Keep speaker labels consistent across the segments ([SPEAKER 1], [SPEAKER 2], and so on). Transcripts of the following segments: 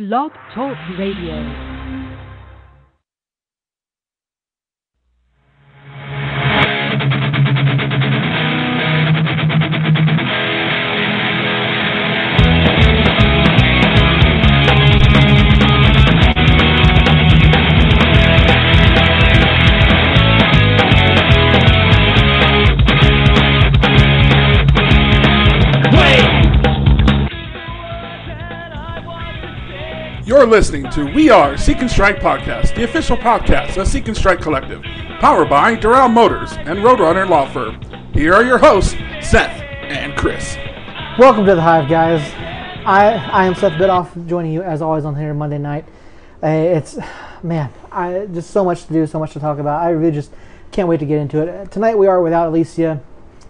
[SPEAKER 1] Blog Talk Radio.
[SPEAKER 2] Listening to We Are Seek and Strike Podcast, the official podcast of Seek and Strike Collective, powered by Doral Motors and Roadrunner Law Firm. Here are your hosts, Seth and Chris.
[SPEAKER 3] Welcome to the Hive, guys. I I am Seth Bidoff, joining you as always on here Monday night. Uh, it's man, I just so much to do, so much to talk about. I really just can't wait to get into it. Tonight we are without Alicia.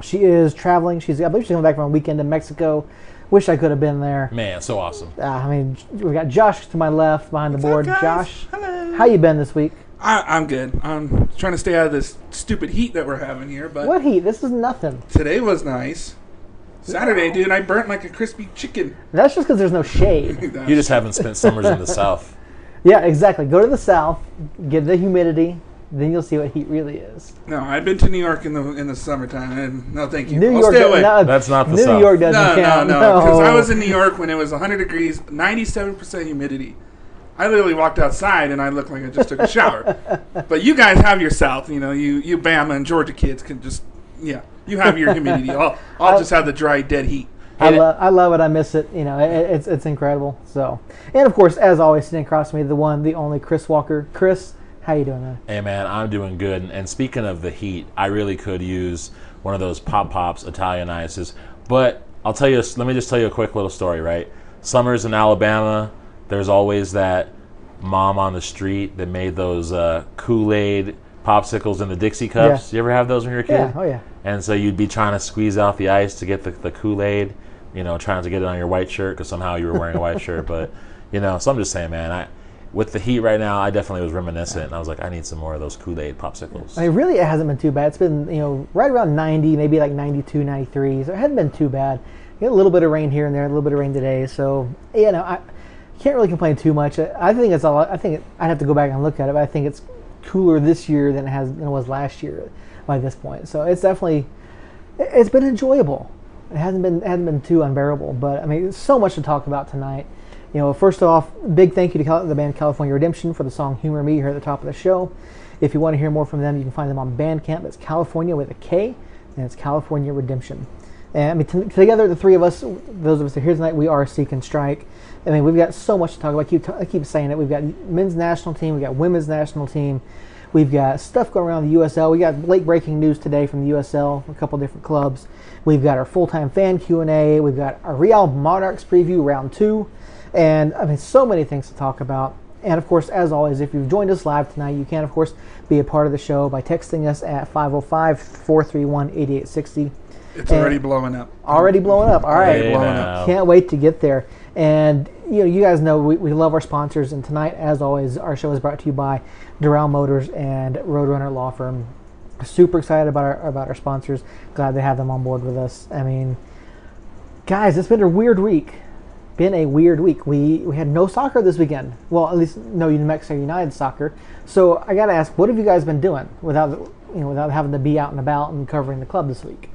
[SPEAKER 3] She is traveling. She's I believe she's coming back from a weekend in Mexico. Wish I could have been there.
[SPEAKER 4] Man, so awesome.
[SPEAKER 3] Uh, I mean, we got Josh to my left behind the
[SPEAKER 2] What's up,
[SPEAKER 3] board.
[SPEAKER 2] guys?
[SPEAKER 3] Josh,
[SPEAKER 2] Hello.
[SPEAKER 3] how you been this week?
[SPEAKER 2] I, I'm good. I'm trying to stay out of this stupid heat that we're having here, but
[SPEAKER 3] What heat? This is nothing.
[SPEAKER 2] today was nice. Saturday, dude, I burnt like a crispy chicken.
[SPEAKER 3] That's just because there's no shade.
[SPEAKER 4] You just haven't spent summers in the South.
[SPEAKER 3] yeah, exactly. Go to the south, get the humidity, then you'll see what heat really is.
[SPEAKER 2] No, I've been to New York in the in the summertime, and no, thank you.
[SPEAKER 3] New
[SPEAKER 2] I'll
[SPEAKER 3] York,
[SPEAKER 2] stay away.
[SPEAKER 3] no,
[SPEAKER 4] That's not the
[SPEAKER 3] New
[SPEAKER 4] South.
[SPEAKER 3] York doesn't
[SPEAKER 2] No, no,
[SPEAKER 3] count.
[SPEAKER 2] no. Because I was in New York when it was 100 degrees, 97% humidity. I literally walked outside and I looked like I just took a shower. but you guys have your South, you know, you you Bama and Georgia kids can just, yeah, you have your humidity. I'll, I'll just have the dry, dead heat.
[SPEAKER 3] I, lo- I love it. I miss it. You know, it, it's it's incredible. So, and of course, as always, sitting across from me, the one, the only Chris Walker. Chris, how you doing, man?
[SPEAKER 4] Hey man, I'm doing good. And speaking of the heat, I really could use one of those pop pops Italian ices. But I'll tell you. Let me just tell you a quick little story. Right, summers in Alabama. There's always that mom on the street that made those uh, Kool-Aid popsicles in the Dixie cups.
[SPEAKER 3] Yeah.
[SPEAKER 4] You ever have those when you were a kid?
[SPEAKER 3] Yeah. Oh yeah.
[SPEAKER 4] And so you'd be trying to squeeze out the ice to get the, the Kool Aid, you know, trying to get it on your white shirt because somehow you were wearing a white shirt. But, you know, so I'm just saying, man, I with the heat right now, I definitely was reminiscent. And I was like, I need some more of those Kool Aid popsicles.
[SPEAKER 3] I mean, really, it hasn't been too bad. It's been you know right around 90, maybe like 92, 93. So it hasn't been too bad. You get a little bit of rain here and there, a little bit of rain today. So you know, I can't really complain too much. I, think it's all. I think it, I'd have to go back and look at it. But I think it's cooler this year than it has than it was last year by this point. So it's definitely it- it's been enjoyable. It hasn't been it hasn't been too unbearable, but I mean, there's so much to talk about tonight. You know, first off, big thank you to the band California Redemption for the song "Humor Me" here at the top of the show. If you want to hear more from them, you can find them on Bandcamp. It's California with a K, and it's California Redemption. And I mean, t- together, the three of us, those of us that are here tonight, we are Seek and Strike. I mean, we've got so much to talk about. I keep, t- I keep saying it. We've got men's national team, we've got women's national team, we've got stuff going around the USL. We got late breaking news today from the USL, a couple different clubs. We've got our full time fan Q and A. We've got our Real Monarchs preview round two, and I mean, so many things to talk about. And of course, as always, if you've joined us live tonight, you can, of course, be a part of the show by texting us at 505 431 8860.
[SPEAKER 2] It's already blowing up.
[SPEAKER 3] Already blowing up. All right.
[SPEAKER 4] Hey,
[SPEAKER 2] blowing
[SPEAKER 4] now.
[SPEAKER 3] Can't wait to get there. And you know, you guys know we, we love our sponsors. And tonight, as always, our show is brought to you by Doral Motors and Roadrunner Law Firm. Super excited about our about our sponsors. Glad to have them on board with us. I mean, guys, it's been a weird week. Been a weird week. We we had no soccer this weekend. Well, at least no New Mexico United soccer. So I got to ask, what have you guys been doing without you know without having to be out and about and covering the club this week?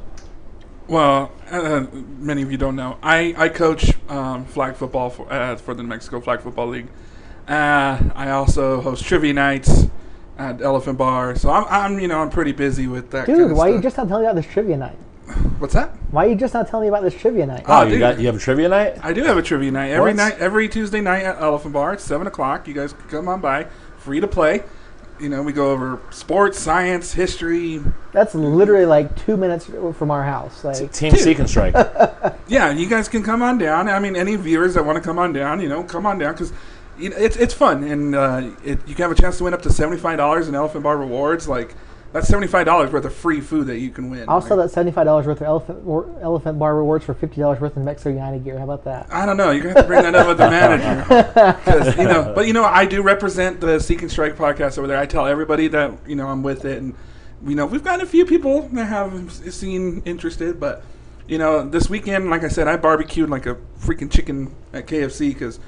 [SPEAKER 2] Well, uh, many of you don't know. I, I coach um, flag football for, uh, for the New Mexico Flag Football League. Uh, I also host trivia nights at Elephant Bar. So I'm, I'm you know, I'm pretty busy with that
[SPEAKER 3] Dude,
[SPEAKER 2] kind of
[SPEAKER 3] why are you just not telling me about this trivia night?
[SPEAKER 2] What's that?
[SPEAKER 3] Why are you just not telling me about this trivia night?
[SPEAKER 4] oh,
[SPEAKER 2] Oh,
[SPEAKER 4] you
[SPEAKER 2] dude.
[SPEAKER 4] got you have a trivia night?
[SPEAKER 2] I do have a trivia night every
[SPEAKER 4] What?
[SPEAKER 2] night, every Tuesday night at Elephant Bar. It's seven o'clock. You guys can come on by, free to play. You know, we go over sports, science, history.
[SPEAKER 3] That's literally like two minutes from our house. Like,
[SPEAKER 4] Team
[SPEAKER 2] Dude.
[SPEAKER 4] Seek and Strike.
[SPEAKER 2] Yeah, you guys can come on down. I mean, any viewers that want to come on down, you know, come on down because you know, it's it's fun and uh, it, you can have a chance to win up to seventy five dollars in Elephant Bar rewards. Like that's seventy five dollars worth of free food that you can win.
[SPEAKER 3] I'll sell that seventy-five dollars worth of elephant elephant bar rewards for fifty dollars worth of Mexico United gear. How about that?
[SPEAKER 2] I don't know. You're gonna have to bring that up with the manager, you know. But you know, I do represent the Seek and Strike podcast over there. I tell everybody that you know I'm with it, and you know we've got a few people that have seen interested. But you know, this weekend, like I said, I barbecued like a freaking chicken at KFC because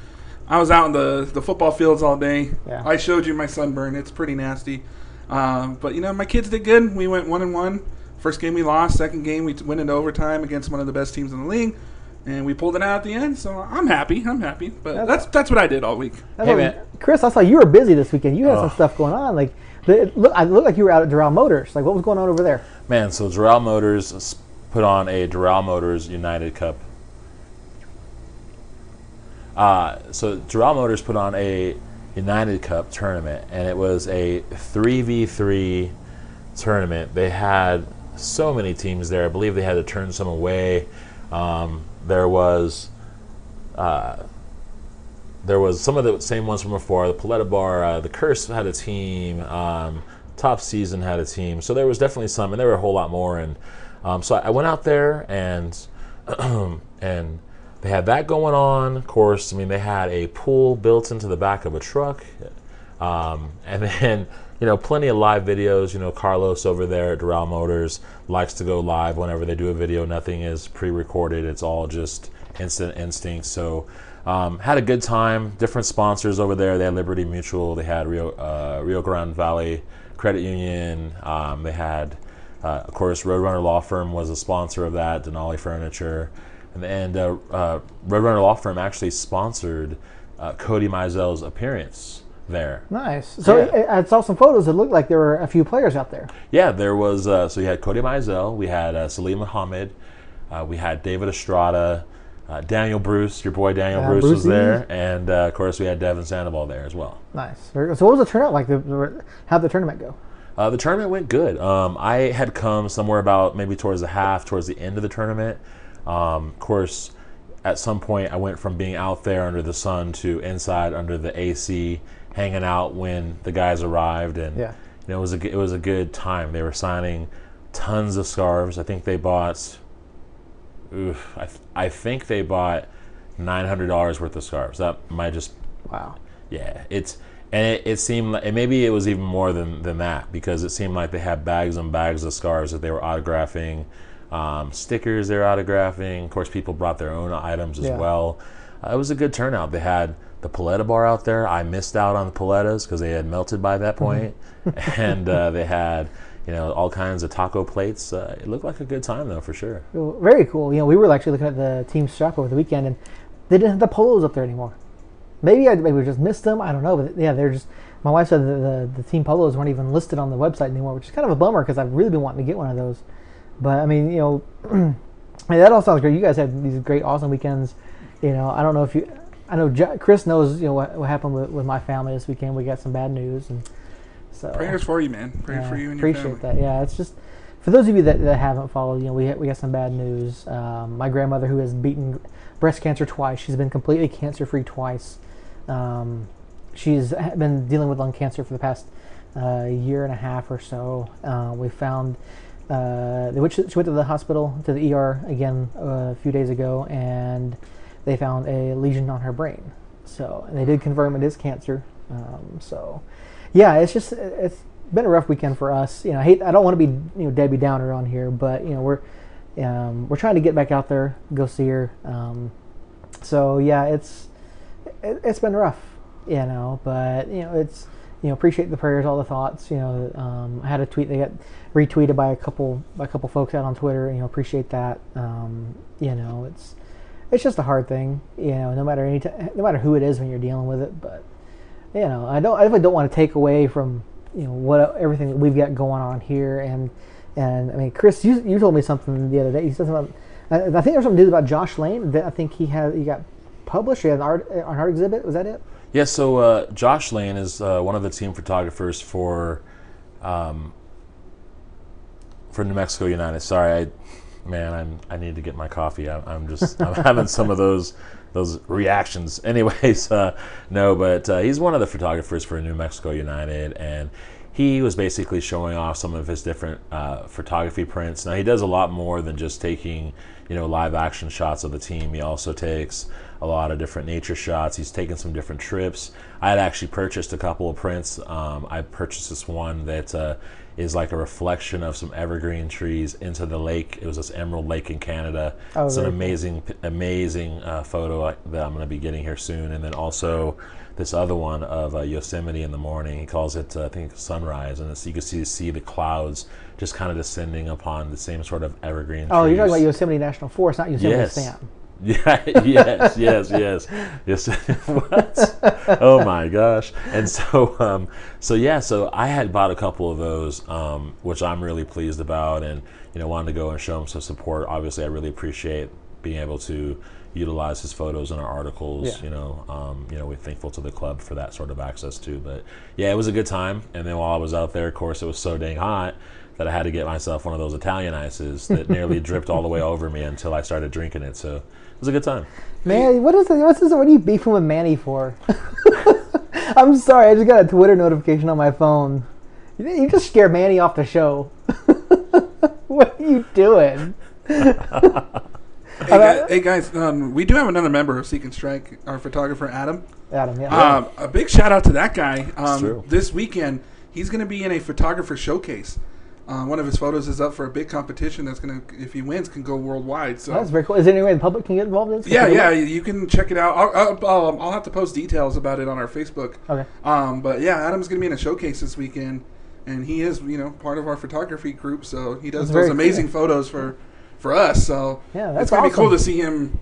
[SPEAKER 2] I was out in the the football fields all day.
[SPEAKER 3] Yeah.
[SPEAKER 2] I showed you my sunburn. It's pretty nasty. Um, but you know, my kids did good. We went one and one. First game we lost. Second game we went into overtime against one of the best teams in the league, and we pulled it out at the end. So I'm happy. I'm happy. But
[SPEAKER 3] That's-
[SPEAKER 2] that's that's what I did all week.
[SPEAKER 4] Hey, man.
[SPEAKER 3] Chris, I saw you were busy this weekend. You had
[SPEAKER 4] Oh.
[SPEAKER 3] some stuff going on. Like, it look, I looked like you were out at Doral Motors. Like, what was going on over there?
[SPEAKER 4] Man, so Doral Motors put on a Doral Motors United Cup. Uh, so Doral Motors put on a United Cup tournament, and it was a 3v3 tournament. They had so many teams there. I believe they had to turn some away. Um, there was uh, there was some of the same ones from before. The Paleta Bar, uh, the Curse had a team. Um, Top Season had a team. So there was definitely some, and there were a whole lot more. And um, so I, I went out there and and they had that going on. Of course, I mean they had a pool built into the back of a truck, um, and then you know plenty of live videos. You know Carlos over there at Doral Motors likes to go live whenever they do a video. Nothing is pre-recorded. It's all just instant instinct. So. Um, had a good time. Different sponsors over there. They had Liberty Mutual. They had Rio uh, Rio Grande Valley Credit Union. Um, they had, uh, of course, Roadrunner Law Firm was a sponsor of that. Denali Furniture, and, uh, uh, Roadrunner Law Firm actually sponsored uh, Cody Mizell's appearance there.
[SPEAKER 3] Nice. So
[SPEAKER 4] Yeah.
[SPEAKER 3] I, I saw some photos. It looked like there were a few players out there.
[SPEAKER 4] Yeah, there was. Uh, so you had Cody Mizell, we had uh, Salim Muhammad, uh, we had David Estrada, uh, Daniel Bruce, your boy Daniel Bruce was there, and uh, of course we had Devon Sandoval there as well.
[SPEAKER 3] Nice. So what was the turnout like? How'd the tournament go?
[SPEAKER 4] Uh, the tournament went good. Um, I had come somewhere about maybe towards the half, towards the end of the tournament. Um, of course, at some point, I went from being out there under the sun to inside under the AC, hanging out when the guys arrived, and
[SPEAKER 3] Yeah.
[SPEAKER 4] you know it was a it was a good time. They were signing tons of scarves. I think they bought, oof, I, th- I think they bought nine hundred dollars worth of scarves. That might just
[SPEAKER 3] Wow.
[SPEAKER 4] yeah, it's and it, it seemed like and maybe it was even more than than that because it seemed like they had bags and bags of scarves that they were autographing, um, stickers they're autographing. Of course, people brought their own items as
[SPEAKER 3] Yeah.
[SPEAKER 4] well. Uh, it was a good turnout. They had the Paleta bar out there. I missed out on the Paletas because they had melted by that point. point, and uh, they had you know all kinds of taco plates. Uh, it looked like a good time though for sure.
[SPEAKER 3] Very cool. You know, we were actually looking at the team shop over the weekend, and they didn't have the polos up there anymore. Maybe I maybe we just missed them. I don't know, but yeah, they're just. My wife said the, the team polos weren't even listed on the website anymore, which is kind of a bummer because I've really been wanting to get one of those. But I mean, you know, that all sounds great. You guys had these great, awesome weekends. You know, I don't know if you. I know Ja- Chris knows. You know what, what happened with, with my family this weekend. We got some bad news, and so
[SPEAKER 2] Prayers for you, man. Prayers
[SPEAKER 3] yeah,
[SPEAKER 2] for you and your
[SPEAKER 3] appreciate that. Yeah, it's just for those of you that, that haven't followed. You know, we we got some bad news. Um, my grandmother, who has beaten breast cancer twice, she's been completely cancer free twice. Um, she's been dealing with lung cancer for the past uh, year and a half or so. Uh, we found. Uh, they went, she went to the hospital to the ER again uh, a few days ago, and they found a lesion on her brain. So and they did confirm it is cancer. Um, so yeah, it's just it's been a rough weekend for us. You know, I hate I don't want to be you know Debbie Downer on here, but you know we're um, we're trying to get back out there, go see her. Um, so yeah, it's it, it's been rough, you know, but you know it's you know appreciate the prayers, all the thoughts. You know, um, I had a tweet they got retweeted by a couple by a couple folks out on Twitter. You know, appreciate that. Um, you know, it's it's just a hard thing. You know, no matter any t- no matter who it is when you're dealing with it, but you know, I don't I definitely don't want to take away from you know what everything that we've got going on here and and I mean Chris you you told me something the other day you said something about I, think there's something news about Josh Lane that I think he had he got published he had an art an art exhibit was that it
[SPEAKER 4] Yeah, so uh, Josh Lane is uh, one of the team photographers for um, for New Mexico United. Sorry, I man, I'm I need to get my coffee. I'm, I'm just I'm having some of those those reactions. Anyways, uh, no, but uh, he's one of the photographers for New Mexico United, and he was basically showing off some of his different uh, photography prints. Now he does a lot more than just taking you know live action shots of the team. He also takes a lot of different nature shots. He's taken some different trips. I had actually purchased a couple of prints. Um, I purchased this one that uh, is like a reflection of some evergreen trees into the lake. It was this Emerald Lake in Canada.
[SPEAKER 3] Oh,
[SPEAKER 4] it's an amazing, amazing uh, photo that I'm going to be getting here soon. And then also this other one of uh, Yosemite in the morning. He calls it, uh, I think, sunrise, and it's, you can see see the clouds just kind of descending upon the same sort of evergreen.
[SPEAKER 3] Oh, you're talking about. Yosemite National Forest, not Yosemite
[SPEAKER 4] Yes.
[SPEAKER 3] Sam.
[SPEAKER 4] Yeah, yes, yes, yes, yes. what? Oh my gosh! And so, um, so yeah, so I had bought a couple of those, um, which I'm really pleased about, and you know, wanted to go and show him some support. Obviously, I really appreciate being able to utilize his photos in our articles.
[SPEAKER 3] Yeah.
[SPEAKER 4] You know, um, you know, we're thankful to the club for that sort of access too. But yeah, it was a good time. And then while I was out there, of course, it was so dang hot that I had to get myself one of those Italian ices that nearly dripped all the way over me until I started drinking it. So it was a good time.
[SPEAKER 3] Man, what is it? What's this? What are you beefing with Manny for? I'm sorry, I just got a Twitter notification on my phone. You you just scared Manny off the show. what are you doing?
[SPEAKER 2] Hey, guys, hey guys um, we do have another member of Seek and Strike, our photographer Adam.
[SPEAKER 3] Adam, yeah.
[SPEAKER 2] Um, a big shout out to that guy. Um,
[SPEAKER 4] true.
[SPEAKER 2] this weekend, he's going to be in a photographer showcase. Uh, one of his photos is up for a big competition that's going to, if he wins, can go worldwide. So
[SPEAKER 3] That's very cool. Is there any way the public can get involved in this?
[SPEAKER 2] yeah, yeah, you can check it out. I'll, I'll, I'll, I'll have to post details about it on our Facebook.
[SPEAKER 3] Okay.
[SPEAKER 2] Um, but yeah, Adam's going to be in a showcase this weekend, and he is, you know, part of our photography group. So he does
[SPEAKER 3] That's
[SPEAKER 2] those amazing
[SPEAKER 3] cool.
[SPEAKER 2] photos for for us. So
[SPEAKER 3] Yeah, that's
[SPEAKER 2] it's going to be cool to see him.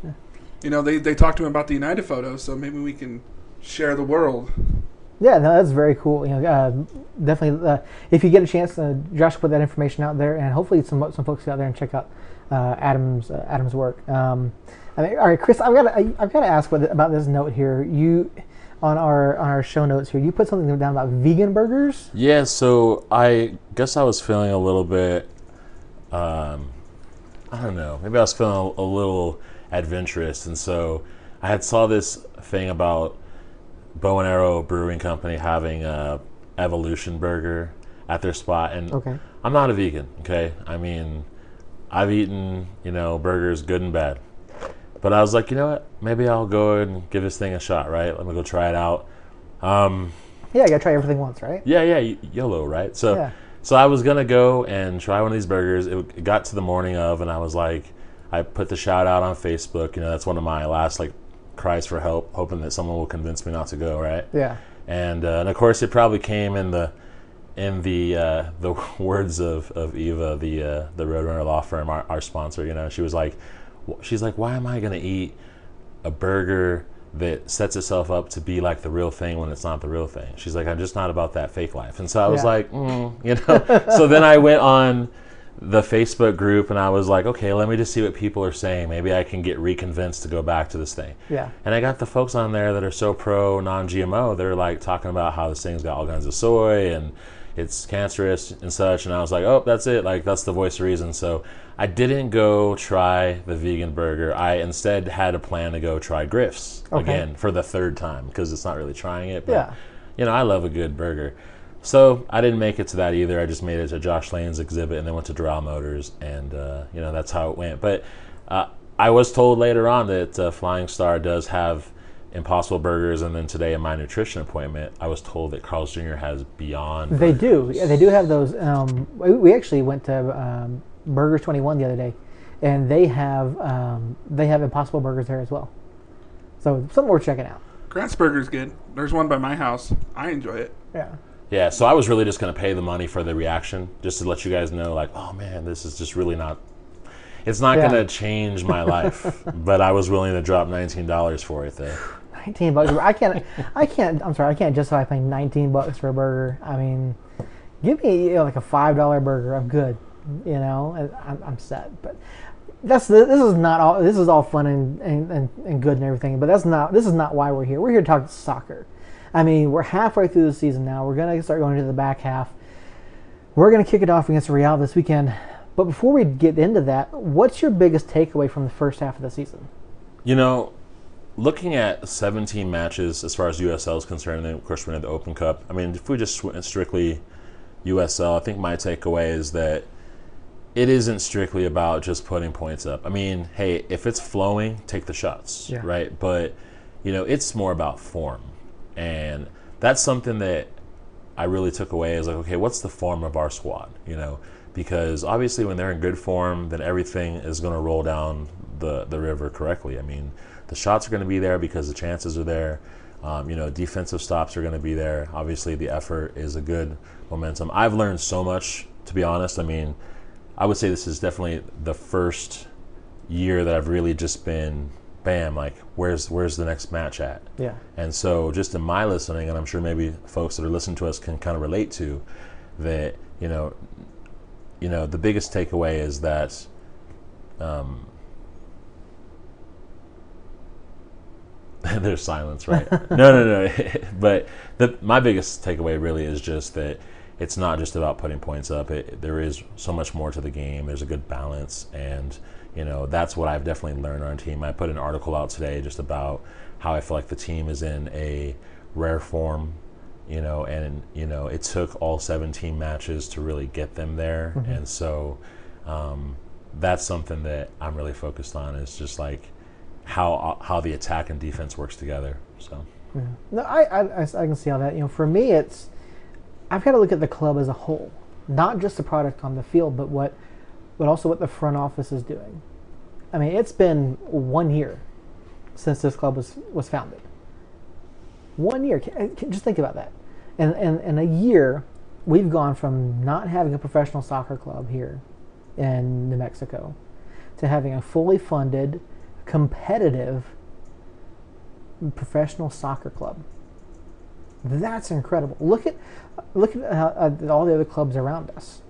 [SPEAKER 2] You know, they they talked to him about the United photos, so maybe we can share the world.
[SPEAKER 3] Yeah, no, that's very cool. You know, uh, definitely. Uh, if you get a chance, uh, Josh put that information out there, and hopefully some some folks out there and check out uh, Adam's uh, Adam's work. Um, I mean, all right, Chris, I've got to, I've got to ask what, about this note here. You on our on our show notes here, you put something down about vegan burgers.
[SPEAKER 4] Yeah, so I guess I was feeling a little bit, um, I don't know, maybe I was feeling a, a little adventurous, and so I had saw this thing about Bow and Arrow Brewing Company having a Evolution Burger at their spot, and
[SPEAKER 3] Okay.
[SPEAKER 4] I'm not a vegan. Okay, I mean, I've eaten you know burgers, good and bad, but I was like, you know what, maybe I'll go and give this thing a shot. Right, let me go try it out. Um,
[SPEAKER 3] Yeah, you got to try everything once, right?
[SPEAKER 4] yeah, yeah, y- YOLO, right? So,
[SPEAKER 3] Yeah.
[SPEAKER 4] so I was gonna go and try one of these burgers. It, it got to the morning of, and I was like, I put the shout out on Facebook. You know, that's one of my last like cries for help, hoping that someone will convince me not to go, right?
[SPEAKER 3] Yeah.
[SPEAKER 4] And uh, and of course, it probably came in the in the uh, the words of, of Eva, the uh, the Roadrunner law firm, our, our sponsor. You know, she was like, she's like, why am I gonna eat a burger that sets itself up to be like the real thing when it's not the real thing. She's like, I'm just not about that fake life. And so I was
[SPEAKER 3] Yeah.
[SPEAKER 4] like, mm, you know. so then I went on the Facebook group and I was like, okay, let me just see what people are saying. Maybe I can get reconvinced to go back to this thing.
[SPEAKER 3] Yeah.
[SPEAKER 4] And I got the folks on there that are so pro non-GMO. They're like talking about how this thing's got all kinds of soy and it's cancerous and such. And I was like, oh, that's it. Like that's the voice of reason. So I didn't go try the vegan burger. I instead had a plan to go try Griff's
[SPEAKER 3] Okay.
[SPEAKER 4] again for the third time because it's not really trying it. But,
[SPEAKER 3] Yeah.
[SPEAKER 4] You know, I love a good burger. So I didn't make it to that either. I just made it to Josh Lane's exhibit and then went to Doral Motors, and uh, you know that's how it went. But uh, I was told later on that uh, Flying Star does have Impossible Burgers, and then today in my nutrition appointment, I was told that Carl's Jr. has Beyond.
[SPEAKER 3] They do. Yeah, they do have those. Um, we we actually went to um, Burgers Twenty One the other day, and they have um, they have Impossible Burgers there as well. So something worth checking out.
[SPEAKER 2] Grant's Burger's good. There's one by my house. I enjoy it.
[SPEAKER 3] Yeah.
[SPEAKER 4] Yeah, so I was really just going to pay the money for the reaction, just to let you guys know, like, oh man, this is just really not. It's not
[SPEAKER 3] Yeah.
[SPEAKER 4] going to change my life, but I was willing to drop nineteen dollars for it. Though.
[SPEAKER 3] Nineteen bucks. I can't. I can't. I'm sorry. I can't justify paying nineteen bucks for a burger. I mean, give me you know, like a five dollar burger. I'm good. You know, I'm, I'm set. But that's the, this is not all. This is all fun and, and, and, and good and everything. But that's not. This is not why we're here. We're here to talk soccer. I mean, we're halfway through the season now. We're gonna start going into the back half. We're gonna kick it off against Real this weekend. But before we get into that, what's your biggest takeaway from the first half of the season?
[SPEAKER 4] You know, looking at 17 matches as far as USL is concerned, and then of course we're in the Open Cup. I mean, if we just went strictly USL, I think my takeaway is that it isn't strictly about just putting points up. I mean, hey, if it's flowing, take the shots,
[SPEAKER 3] Yeah.
[SPEAKER 4] right? But you know, it's more about form, and that's something that I really took away. Is like, okay, what's the form of our squad? You know, because obviously when they're in good form, then everything is going to roll down the the river correctly. I mean, the shots are going to be there because the chances are there. Um, you know, defensive stops are going to be there. Obviously, the effort is a good momentum. I've learned so much, to be honest. I mean, I would say this is definitely the first year that I've really just been, bam, like where's where's the next match at?
[SPEAKER 3] Yeah.
[SPEAKER 4] And so, just in my listening, and I'm sure maybe folks that are listening to us can kind of relate to that. You know, you know, the biggest takeaway is that. Um, there's silence, right? no, no, no. but the, my biggest takeaway really is just that it's not just about putting points up. It, there is so much more to the game. There's a good balance, and you know that's what I've definitely learned on our team. I put an article out today just about how I feel like the team is in a rare form. You know, and you know it took all 17 matches to really get them there, and so um, that's something that I'm really focused on. Is just like how how the attack and defense works together. So
[SPEAKER 3] No, I, I, I can see all that. You know, for me, it's I've got to look at the club as a whole, not just the product on the field, but what, but also what the front office is doing. I mean, it's been one year since this club was was founded. One year. Can- Just think about that. And and in a year, we've gone from not having a professional soccer club here in New Mexico to having a fully funded, competitive professional soccer club. That's incredible. Look at look at, uh, at all the other clubs around us.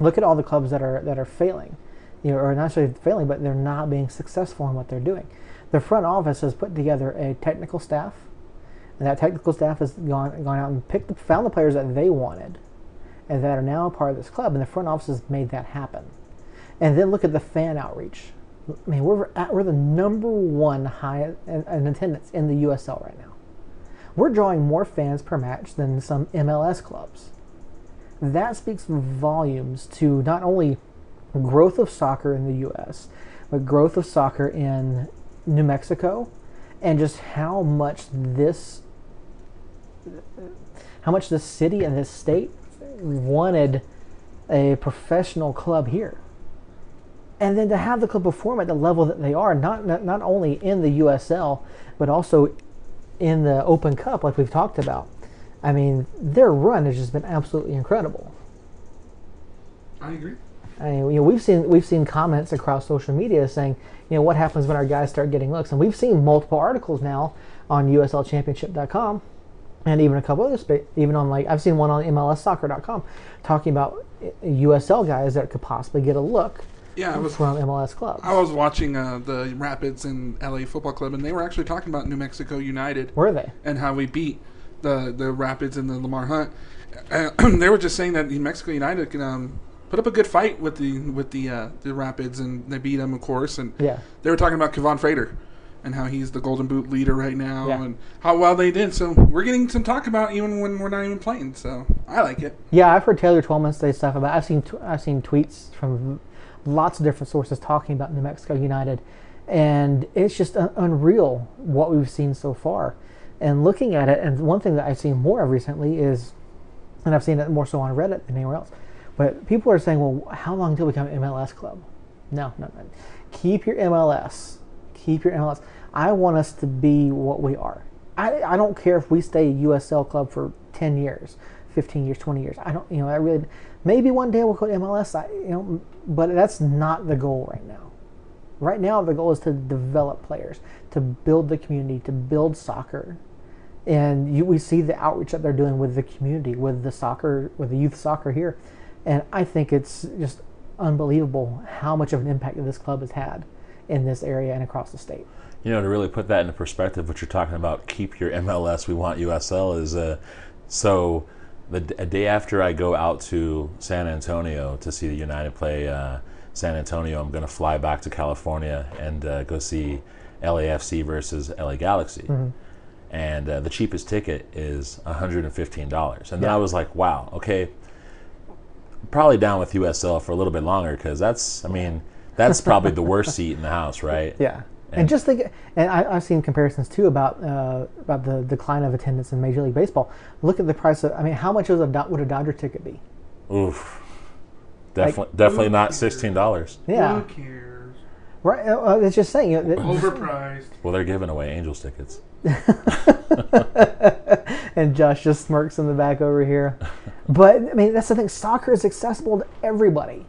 [SPEAKER 3] Look at all the clubs that are that are failing, you know, or not necessarily failing, but they're not being successful in what they're doing. The front office has put together a technical staff, and that technical staff has gone gone out and picked the, found the players that they wanted, and that are now a part of this club. And the front office has made that happen. And then look at the fan outreach. I mean, we're at, we're the number one high in, in attendance in the USL right now. We're drawing more fans per match than some MLS clubs. That speaks volumes to not only growth of soccer in the U.S., but growth of soccer in New Mexico, and just how much this, how much this city and this state wanted a professional club here and then to have the club perform at the level that they are, not not, not only in the USL, but also in the Open Cup, like we've talked about. I mean, their run has just been absolutely incredible.
[SPEAKER 2] I agree.
[SPEAKER 3] I mean, you know, we've seen we've seen comments across social media saying, you know, what happens when our guys start getting looks, and we've seen multiple articles now on USLChampionship.com, and even a couple other spa- even on like I've seen one on MLSsoccer.com talking about uh, USL guys that could possibly get a look
[SPEAKER 2] Yeah, I was
[SPEAKER 3] from MLS clubs.
[SPEAKER 2] I was watching uh, the Rapids and LA Football Club, and they were actually talking about New Mexico United
[SPEAKER 3] Were they?
[SPEAKER 2] and how we beat the the Rapids and the Lamar Hunt. And they were just saying that New Mexico United can um, put up a good fight with the with the uh, the Rapids, and they beat them, of course. And
[SPEAKER 3] Yeah.
[SPEAKER 2] they were talking about Kevaughn Frater and how he's the Golden Boot leader right now,
[SPEAKER 3] Yeah.
[SPEAKER 2] and how well they did. So we're getting some talk about even when we're not even playing. So I like it.
[SPEAKER 3] Yeah, I've heard Taylor Twellman say stuff about. I've seen tw- I've seen tweets from lots of different sources talking about New Mexico United, and it's just un- unreal what we've seen so far. And looking at it, and one thing that I've seen more of recently is, and I've seen it more so on Reddit than anywhere else, but people are saying, "Well, how long until we become MLS club?" No, no, no. Keep your MLS. Keep your MLS. I want us to be what we are. I, I don't care if we stay a USL club for 10 years, 15 years, 20 years. I don't, you know, I really, maybe one day we'll go to MLS, I, you know, but that's not the goal right now. Right now, the goal is to develop players, to build the community, to build soccer. And you, we see the outreach that they're doing with the community, with the soccer, with the youth soccer here. And I think it's just unbelievable how much of an impact this club has had in this area and across the state.
[SPEAKER 4] you know to really put that into perspective, what you're talking about, keep your MLS, we want USL, is uh, so the day after I go out to San Antonio to see the United play uh, San Antonio, I'm going to fly back to California and uh, go see LAFC versus LA Galaxy. And uh, the cheapest ticket is $115. And then I was like, wow, okay, probably down with USL for a little bit longer because that's, I mean, that's probably the worst seat in the house, right?
[SPEAKER 3] Yeah. And, just think, and I, I've seen comparisons too about uh, about the decline of attendance in Major League Baseball. Look at the price of. I mean, how much a would a Dodger ticket be?
[SPEAKER 4] Oof. Definitely, definitely not sixteen dollars.
[SPEAKER 3] Yeah,
[SPEAKER 2] Who cares?
[SPEAKER 3] right. uh, It's just saying. uh, that-
[SPEAKER 2] Overpriced.
[SPEAKER 4] Well, they're giving away Angels tickets.
[SPEAKER 3] and Josh just smirks in the back over here. But I mean, that's the thing. Soccer is accessible to everybody,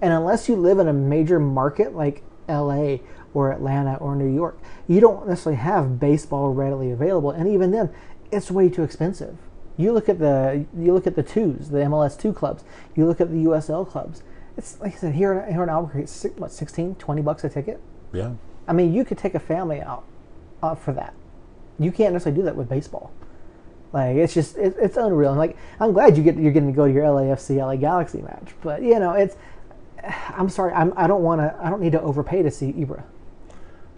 [SPEAKER 3] and unless you live in a major market like L.A. or Atlanta or New York, you don't necessarily have baseball readily available. And even then, it's way too expensive. You look at the you look at the twos, the MLS two clubs. You look at the USL clubs. It's like I said here in, here in Albuquerque, it's six, what 16, 20 bucks a ticket.
[SPEAKER 4] Yeah.
[SPEAKER 3] I mean, you could take a family out uh, for that. You can't necessarily do that with baseball. Like it's just it, it's unreal. And like I'm glad you get you're getting to go to your LAFC LA Galaxy match, but you know it's. I'm sorry. I'm, I don't want to. I don't need to overpay to see Ibra.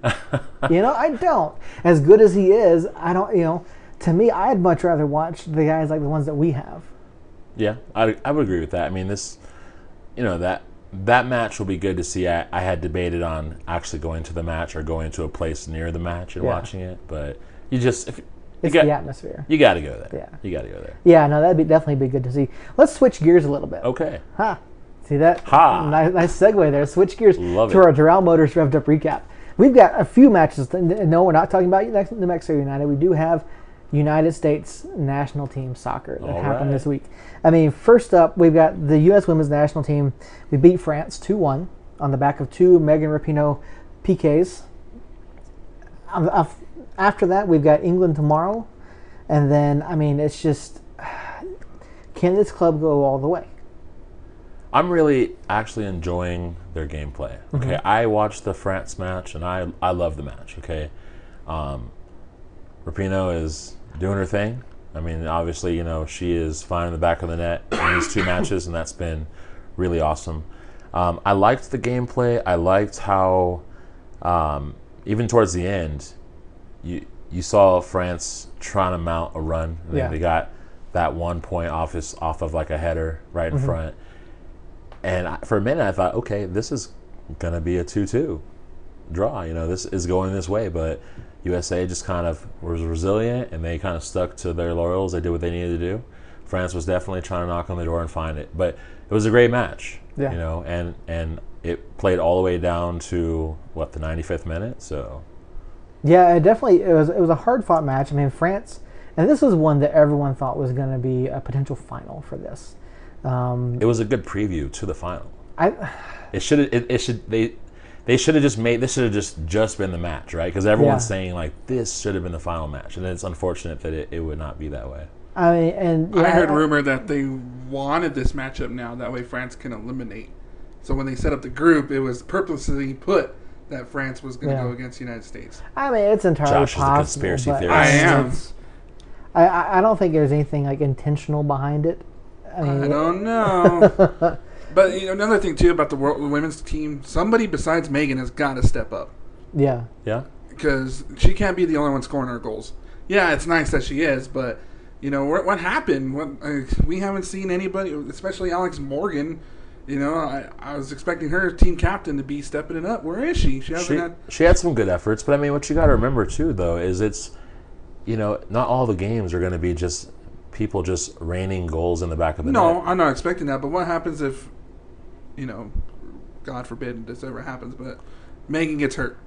[SPEAKER 3] you know, I don't. As good as he is, I don't. You know, to me, I'd much rather watch the guys like the ones that we have.
[SPEAKER 4] Yeah, I, I would agree with that. I mean, this, you know, that that match will be good to see. I, I had debated on actually going to the match or going to a place near the match and
[SPEAKER 3] Yeah.
[SPEAKER 4] watching it, but you just if
[SPEAKER 3] It's
[SPEAKER 4] got
[SPEAKER 3] the atmosphere.
[SPEAKER 4] you got to go there.
[SPEAKER 3] Yeah.
[SPEAKER 4] you got to go there.
[SPEAKER 3] Yeah, no, that'd be definitely be good to see. Let's switch gears a little bit.
[SPEAKER 4] Okay,
[SPEAKER 3] Ha! See that?
[SPEAKER 4] Ha.
[SPEAKER 3] Nice, nice segue there. Switch gears
[SPEAKER 4] Love
[SPEAKER 3] to
[SPEAKER 4] it.
[SPEAKER 3] our Doral Motors revved up recap. We've got a few matches. No, we're not talking about next- New Mexico United. We do have United States national team soccer that
[SPEAKER 4] All
[SPEAKER 3] happened
[SPEAKER 4] right.
[SPEAKER 3] this week. I mean, first up, we've got the U.S. women's national team. We beat France 2 1 on the back of two Megan Rapinoe PKs. Um, After that, we've got England tomorrow. And then, I mean, it's just can this club go all the way?
[SPEAKER 4] I'm really actually enjoying their gameplay. Okay,
[SPEAKER 3] Mm-hmm.
[SPEAKER 4] I watched the France match and I I love the match. Okay, um, Rapinoe is doing her thing. I mean, obviously, you know she is fine in the back of the net in these two matches, and that's been really awesome. Um, I liked the gameplay. I liked how um, even towards the end, you you saw France trying to mount a run. Mean,
[SPEAKER 3] Yeah.
[SPEAKER 4] They got that one point off his, off of like a header right in front. And I, for a minute, I thought, okay, this is gonna be a two-two draw. You know, this is going this way. But USA just kind of was resilient, and they kind of stuck to their laurels. They did what they needed to do. France was definitely trying to knock on the door and find it, but it was a great match.
[SPEAKER 3] Yeah.
[SPEAKER 4] You know, and and it played all the way down to what the 95th minute. So
[SPEAKER 3] Yeah, it definitely it was it was a hard fought match. I mean, France, and this was one that everyone thought was going to be a potential final for this. Um,
[SPEAKER 4] it was a good preview to the final.
[SPEAKER 3] I
[SPEAKER 4] It should it, it should they they should have just made this should have just just been the match, right? Because everyone's
[SPEAKER 3] Yeah.
[SPEAKER 4] saying like this should have been the final match, and it's unfortunate that it, it would not be that way.
[SPEAKER 3] I mean, and yeah,
[SPEAKER 2] I heard rumor that they wanted this matchup now. That way, France can eliminate. So when they set up the group, it was purposely put that France was going to
[SPEAKER 3] Yeah.
[SPEAKER 2] go against the United States.
[SPEAKER 3] I mean, it's entirely
[SPEAKER 4] Josh is the
[SPEAKER 3] possible.
[SPEAKER 4] conspiracy theorist.
[SPEAKER 2] I am.
[SPEAKER 3] I, I I don't think there's anything like intentional behind it. I mean,
[SPEAKER 2] I don't know. but you know, another thing too about the world, the women's team, somebody besides Megan has got to step up
[SPEAKER 3] yeah,
[SPEAKER 4] Yeah,
[SPEAKER 2] because she can't be the only one scoring her goals. Yeah, it's nice that she is, but you know what, what happened? What uh, we haven't seen anybody, especially Alex Morgan. You know, I, I was expecting her team captain to be stepping it up. Where is she? She hasn't
[SPEAKER 4] she
[SPEAKER 2] had.
[SPEAKER 4] she had some good efforts, but I mean, what you got to remember too, though, is it's you know not all the games are going to be just people just raining goals in the back of the net. No.
[SPEAKER 2] I'm not expecting that. But what happens if, you know, God forbid this ever happens, but Megan gets hurt,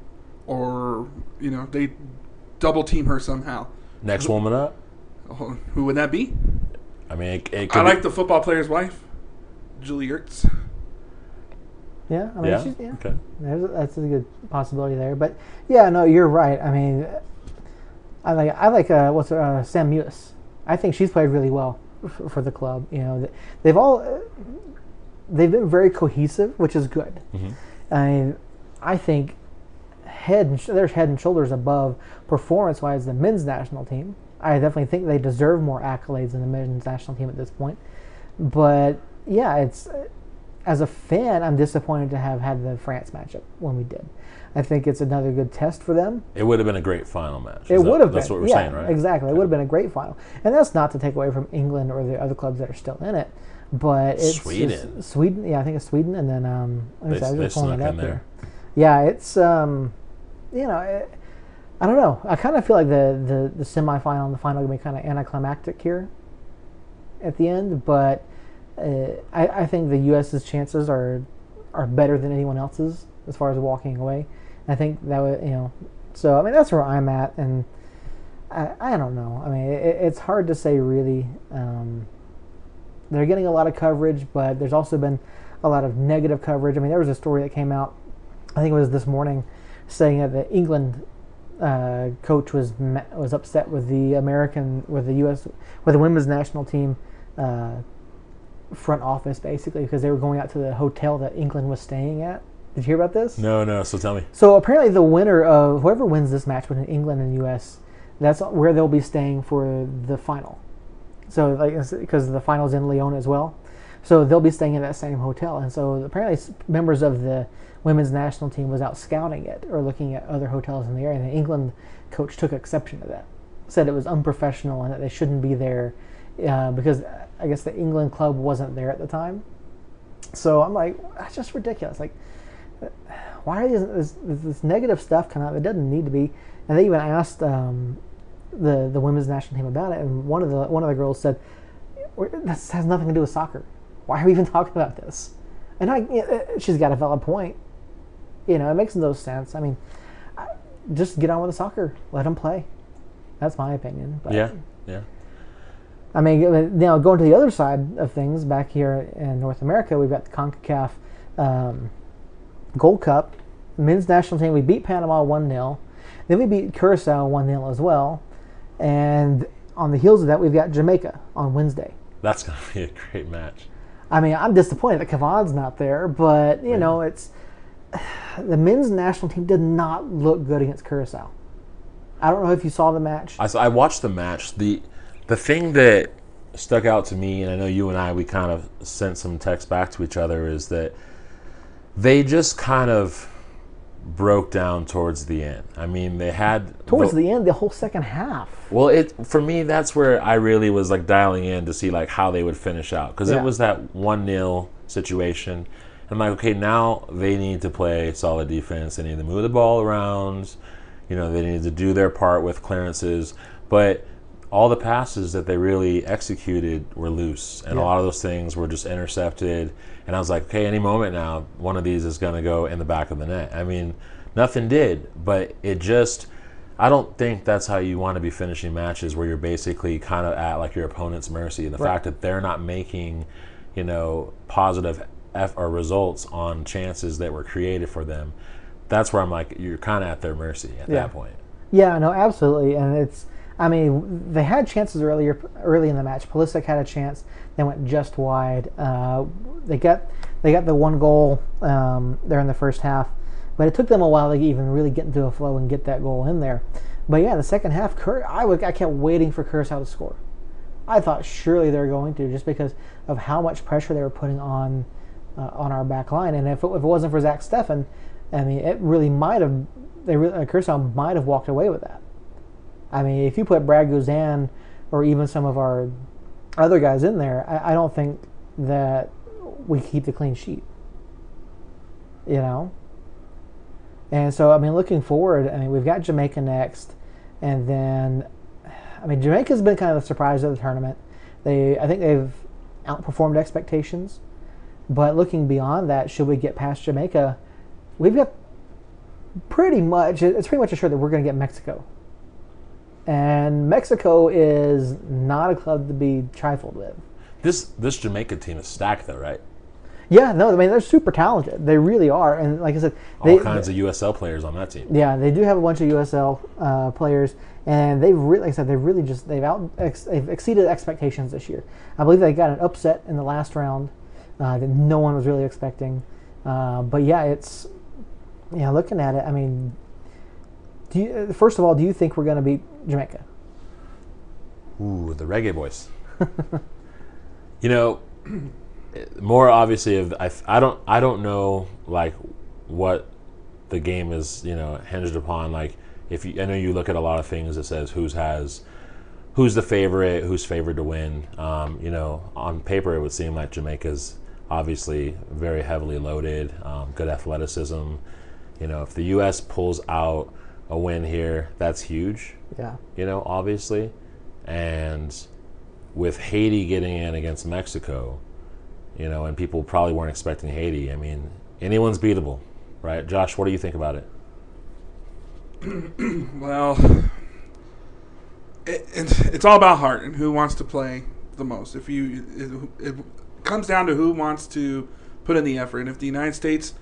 [SPEAKER 2] or you know they double team her somehow?
[SPEAKER 4] Next woman up.
[SPEAKER 2] Oh, Who would that be?
[SPEAKER 4] I mean, it, it
[SPEAKER 2] I
[SPEAKER 4] could
[SPEAKER 2] like
[SPEAKER 4] be,
[SPEAKER 2] the football player's wife, Julie Ertz.
[SPEAKER 3] yeah. I mean,
[SPEAKER 4] yeah.
[SPEAKER 3] she's, yeah.
[SPEAKER 4] Okay.
[SPEAKER 3] There's, that's a good possibility there. But yeah, no, you're right. I mean, I like I like uh, what's her, uh, Sam Mewis. I think she's played really well for, for the club. You know, they've all uh, they've been very cohesive, which is good.
[SPEAKER 4] Mhm.
[SPEAKER 3] I mean, I think head and sh- they're head and shoulders above performance wise the men's national team. I definitely think they deserve more accolades than the men's national team at this point. But yeah, it's as a fan, I'm disappointed to have had the France matchup when we did. I think it's another good test for them.
[SPEAKER 4] It would have been a great final match.
[SPEAKER 3] It
[SPEAKER 4] Is that-
[SPEAKER 3] would have been.
[SPEAKER 4] That's what we're
[SPEAKER 3] yeah,
[SPEAKER 4] saying, right?
[SPEAKER 3] Exactly. It would have been a great final. And that's not to take away from England or the other clubs that are still in it. But it's just-
[SPEAKER 4] Sweden.
[SPEAKER 3] Sweden, yeah, I think it's Sweden, and then um, me
[SPEAKER 4] They-
[SPEAKER 3] I was just pulling it up
[SPEAKER 4] there.
[SPEAKER 3] here. Yeah, it's um, you know, it, I don't know. I kind of feel like the the the semifinal and the final gonna be kind of anticlimactic here at the end, but uh, I, I think the U.S.'s chances are are better than anyone else's as far as walking away. I think that would you know, so I mean that's where I'm at, and I, I don't know. I mean it, it's hard to say really. Um, they're getting a lot of coverage, but there's also been a lot of negative coverage. I mean there was a story that came out, I think it was this morning, saying that the England uh, coach was was upset with the American with the U.S. with the women's national team uh, front office basically because they were going out to the hotel that England was staying at. Did you hear about this?
[SPEAKER 4] No, no. So tell me.
[SPEAKER 3] So apparently, the winner of whoever wins this match between England and U.S. That's where they'll be staying for the final. So like because the final's in Lyon as well, so they'll be staying in that same hotel. And so apparently, members of the women's national team was out scouting it or looking at other hotels in the area. And the England coach took exception to that, said it was unprofessional and that they shouldn't be there uh, because I guess the England club wasn't there at the time. So I'm like, that's just ridiculous. Like, why are these, this, this negative stuff coming out that doesn't need to be? And they even asked um, the the women's national team about it, and one of the one of the girls said, "This has nothing to do with soccer. Why are we even talking about this?" And I, uh, she's got a valid point. You know, it makes no sense. I mean, just get on with the soccer. Let them play. That's my opinion. But,
[SPEAKER 4] Yeah, yeah.
[SPEAKER 3] I mean, uh, now going to the other side of things, back here in North America, we've got the CONCACAF um, Gold Cup. Men's national team, we beat Panama 1 0. Then we beat Curacao 1 0 as well. And on the heels of that, we've got Jamaica on Wednesday.
[SPEAKER 4] That's gonna be a great match.
[SPEAKER 3] I mean, I'm disappointed that Kavan's not there, but, you know, it's. The men's national team did not look good against Curacao. I don't know if you saw the match.
[SPEAKER 4] I, I watched the match. the The thing that stuck out to me, and I know you and I, we kind of sent some text back to each other, is that they just kind of broke down towards the end. I mean, they had
[SPEAKER 3] Towards the end, the whole second half.
[SPEAKER 4] Well, it for me that's where I really was like dialing in to see like how they would finish out because
[SPEAKER 3] Yeah.
[SPEAKER 4] it was that one 0 situation. I'm like, okay, now they need to play solid defense. They need to move the ball around. You know, they need to do their part with clearances. But all the passes that they really executed were loose, and a lot of those things were just intercepted. And I was like, okay, any moment now, one of these is going to go in the back of the net. I mean, nothing did, but it just. I don't think that's how you want to be finishing matches where you're basically kind of at like your opponent's mercy. And the
[SPEAKER 3] Right.
[SPEAKER 4] fact that they're not making, you know, positive F or results on chances that were created for them, that's where I'm like, you're kind of at their mercy at
[SPEAKER 3] Yeah.
[SPEAKER 4] that point.
[SPEAKER 3] Yeah, no, absolutely, and it's. I mean, they had chances earlier, early in the match. Pulisic had a chance. They went just wide. Uh, they got they got the one goal um, there in the first half, but it took them a while to even really get into a flow and get that goal in there. But yeah, the second half, Cur- I I kept waiting for Curacao to score. I thought surely they were going to, just because of how much pressure they were putting on uh, on our back line. And if it, if it wasn't for Zach Steffen, I mean, it really might have. They really, uh, Curacao might have walked away with that. I mean, if you put Brad Guzan or even some of our other guys in there, I, I don't think that we keep the clean sheet. You know. And so, I mean, looking forward, I mean, we've got Jamaica next, and then, I mean, Jamaica's been kind of the surprise of the tournament. They, I think they've outperformed expectations, but looking beyond that, should we get past Jamaica, we've got pretty much. It's pretty much assured that we're going to get Mexico, and Mexico is not a club to be trifled with.
[SPEAKER 4] This this Jamaica team is stacked though, right?
[SPEAKER 3] Yeah, no, I mean they're super talented. They really are, and like I said,
[SPEAKER 4] All
[SPEAKER 3] they,
[SPEAKER 4] kinds of USL players on that team.
[SPEAKER 3] Yeah, they do have a bunch of USL uh, players, and they've really, like I said, they've really just they've out ex, they've exceeded expectations this year. I believe they got an upset in the last round uh, that no one was really expecting. Uh, but yeah, it's yeah, looking at it, I mean, do you, uh, first of all, do you think we're going to beat Jamaica?
[SPEAKER 4] Ooh, the reggae boys. you know, more obviously, of I, I don't I don't know like what the game is you know hinged upon. Like if you, I know you look at a lot of things that says who's has who's the favorite, who's favored to win. Um, you know, on paper it would seem like Jamaica's obviously very heavily loaded, um, good athleticism. You know, if the U.S. pulls out a win here, that's huge.
[SPEAKER 3] Yeah.
[SPEAKER 4] You know, obviously, and with Haiti getting in against Mexico, you know, and people probably weren't expecting Haiti. I mean, anyone's beatable, right? Josh, what do you think about it?
[SPEAKER 2] Well, it, it, it's all about heart and who wants to play the most. If you, it, it comes down to who wants to put in the effort, and if the United States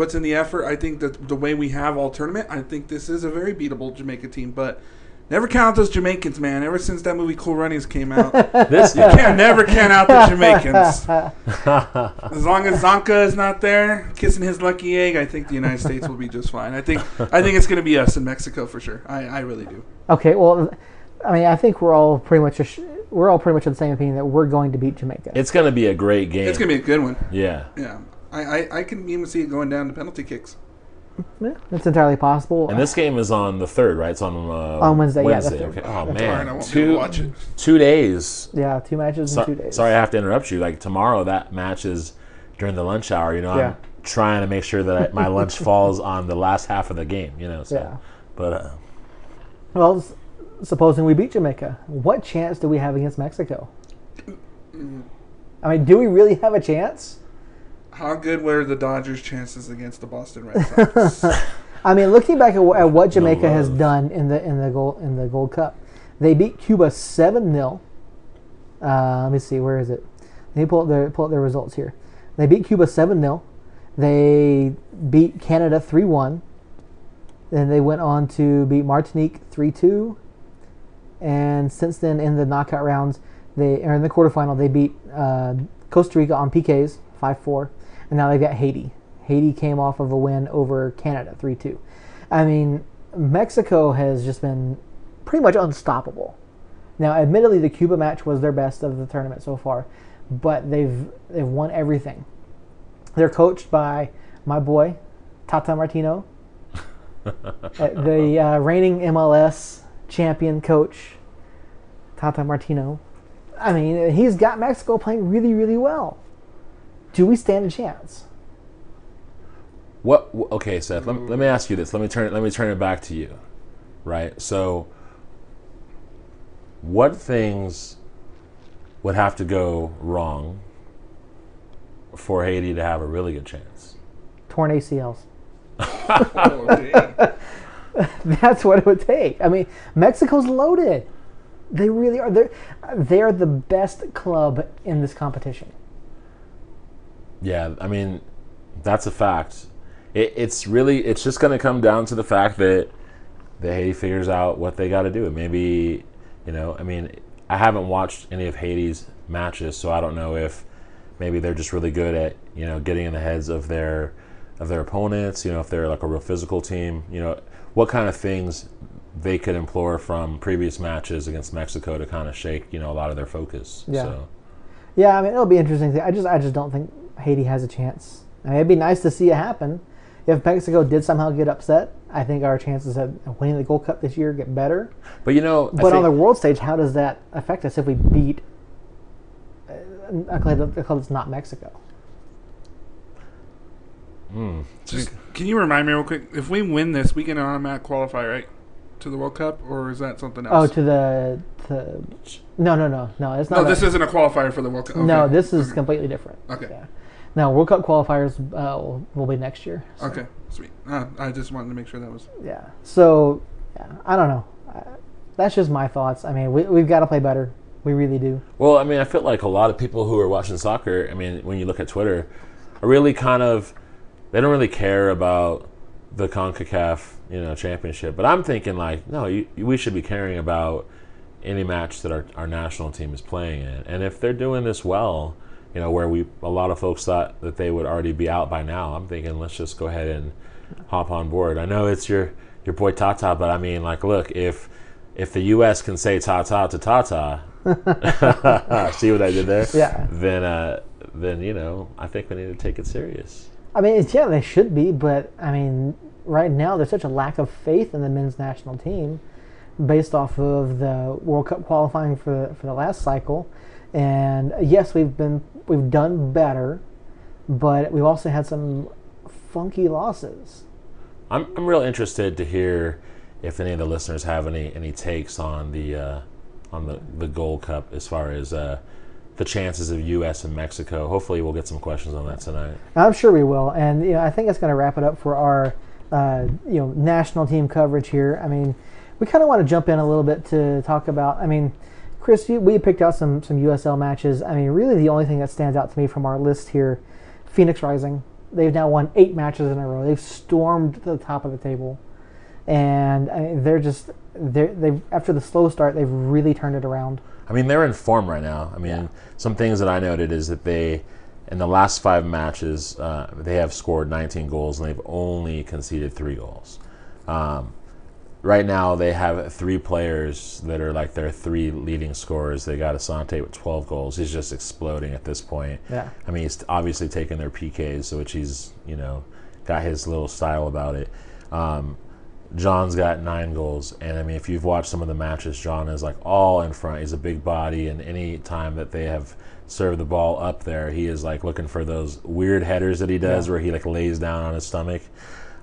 [SPEAKER 2] puts in the effort, I think that the way we have all tournament, I think this is a very beatable Jamaica team. But never count those Jamaicans, man. Ever since that movie Cool Runnings came out,
[SPEAKER 4] This
[SPEAKER 2] you can never count out the Jamaicans. As long as Sanka is not there kissing his lucky egg, I think the United States will be just fine. I think I think it's going to be us in Mexico for sure. I, I really do.
[SPEAKER 3] Okay. Well, I mean, I think we're all pretty much ass- we're all pretty much of the same opinion that we're going to beat Jamaica.
[SPEAKER 4] it's going to be a great game.
[SPEAKER 2] It's going to be a good one.
[SPEAKER 4] yeah.
[SPEAKER 2] Yeah, I, I, I can even see it going down to penalty kicks.
[SPEAKER 3] Yeah, it's entirely possible.
[SPEAKER 4] And this game is on the third, right? It's on uh,
[SPEAKER 3] On Wednesday, yeah, the
[SPEAKER 4] Wednesday.
[SPEAKER 3] third.
[SPEAKER 4] okay. Oh
[SPEAKER 3] That's
[SPEAKER 4] man,
[SPEAKER 2] Alright, I won't be able to
[SPEAKER 4] two
[SPEAKER 2] watch it.
[SPEAKER 4] two days.
[SPEAKER 3] yeah, two matches
[SPEAKER 4] So-
[SPEAKER 3] in two days.
[SPEAKER 4] Sorry, I have to interrupt you. Like tomorrow, that match is during the lunch hour. You know,
[SPEAKER 3] Yeah.
[SPEAKER 4] I'm trying to make sure that I, my lunch falls on the last half of the game. You know, so.
[SPEAKER 3] Yeah.
[SPEAKER 4] But uh,
[SPEAKER 3] Well, s- supposing we beat Jamaica, what chance do we have against Mexico? I mean, do we really have a chance?
[SPEAKER 2] How good were the Dodgers' chances against the Boston Red Sox?
[SPEAKER 3] I mean, looking back at, at what Jamaica has done in the in the gold in the Gold Cup, they beat Cuba seven 0 uh, Let me see, where is it? Let me pull up their pull up their results here. They beat Cuba seven 0 They beat Canada three one. Then they went on to beat Martinique three two. And since then, in the knockout rounds, they or in the quarterfinal, they beat uh, Costa Rica on PKs five four, and now they've got Haiti. Haiti came off of a win over Canada 3 2. I mean, Mexico has just been pretty much unstoppable. Now, admittedly, the Cuba match was their best of the tournament so far, but they've they've won everything. They're coached by my boy, Tata Martino, uh, the uh, reigning MLS champion coach, Tata Martino. I mean, he's got Mexico playing really, really well. Do we stand a chance?
[SPEAKER 4] what? Okay, Seth. Let, me- let me ask you this. Let me turn it. Let me turn it back to you. Right. So, what things would have to go wrong for Haiti to have a really good chance?
[SPEAKER 3] Torn ACLs.
[SPEAKER 2] oh.
[SPEAKER 3] That's what it would take. I mean, Mexico's loaded. They really are. They're they're the best club in this competition.
[SPEAKER 4] Yeah, I mean, that's a fact. It, it's really, it's just going to come down to the fact that that Haiti figures out what they got to do. Maybe, you know, I mean, I haven't watched any of Haiti's matches, so I don't know if maybe they're just really good at you know getting in the heads of their of their opponents. You know, if they're like a real physical team. You know, what kind of things they could implore from previous matches against Mexico to kind of shake you know a lot of their focus.
[SPEAKER 3] Yeah.
[SPEAKER 4] So.
[SPEAKER 3] Yeah, I mean it'll be interesting. I just I just don't think Haiti has a chance. I mean, it'd be nice to see it happen. If Mexico did somehow get upset, I think our chances of winning the Gold Cup this year get better.
[SPEAKER 4] But you know, I
[SPEAKER 3] But on
[SPEAKER 4] think-
[SPEAKER 3] the world stage, how does that affect us if we beat uh, a club a club that's not Mexico?
[SPEAKER 2] Just, can you remind me real quick? If we win this, we can automatic qualify, right, to the World Cup, or is that something else?
[SPEAKER 3] Oh, to the to no no no no it's not.
[SPEAKER 2] no,
[SPEAKER 3] a-
[SPEAKER 2] this isn't a qualifier for the World Cup.
[SPEAKER 3] No, this is
[SPEAKER 2] okay.
[SPEAKER 3] completely different.
[SPEAKER 2] Okay.
[SPEAKER 3] Yeah. Now World Cup qualifiers uh, will, will be next year. so,
[SPEAKER 2] Okay, sweet. Uh, I just wanted to make sure that was.
[SPEAKER 3] Yeah. So yeah, I don't know. Uh, that's just my thoughts. I mean, we, we've got to play better. We really do.
[SPEAKER 4] Well, I mean, I feel like a lot of people who are watching soccer, I mean, when you look at Twitter, are really kind of they don't really care about the CONCACAF, you know, championship. But I'm thinking like, no, you, we should be caring about any match that our, our national team is playing in. And if they're doing this well, you know, where we a lot of folks thought that they would already be out by now, I'm thinking let's just go ahead and hop on board. I know it's your your boy Tata, but I mean, like, look, if if the U.S. can say Tata to Tata, see what I did there?
[SPEAKER 3] Yeah.
[SPEAKER 4] Then, uh, then you know, I think we need to take it serious.
[SPEAKER 3] I mean, it's, yeah, they should be, but I mean, right now there's such a lack of faith in the men's national team based off of the World Cup qualifying for for the last cycle. And yes, we've been we've done better, but we've also had some funky losses.
[SPEAKER 4] I'm I'm real interested to hear if any of the listeners have any any takes on the uh, on the the Gold Cup as far as uh, the chances of U.S. and Mexico. Hopefully, we'll get some questions on that tonight.
[SPEAKER 3] I'm sure we will, and you know, I think that's going to wrap it up for our uh, you know national team coverage here. I mean, we kind of want to jump in a little bit to talk about. I mean, Chris, you, we picked out some some USL matches. I mean, really, the only thing that stands out to me from our list here, Phoenix Rising. They've now won eight matches in a row. They've stormed to the top of the table, and I mean, they're just they're they after the slow start, they've really turned it around.
[SPEAKER 4] I mean, they're in form right now. I mean,
[SPEAKER 3] Yeah.
[SPEAKER 4] some things that I noted is that they, in the last five matches, uh, they have scored 19 goals and they've only conceded three goals. Um, right now, they have three players that are like their three leading scorers. They got Asante with 12 goals. He's just exploding at this point.
[SPEAKER 3] Yeah.
[SPEAKER 4] I mean, he's obviously taken their PKs, so which he's you know got his little style about it. Um, John's got nine goals, and I mean, if you've watched some of the matches, John is like all in front. He's a big body, and any time that they have served the ball up there, he is like looking for those weird headers that he does,
[SPEAKER 3] Yeah.
[SPEAKER 4] where he like lays down on his stomach.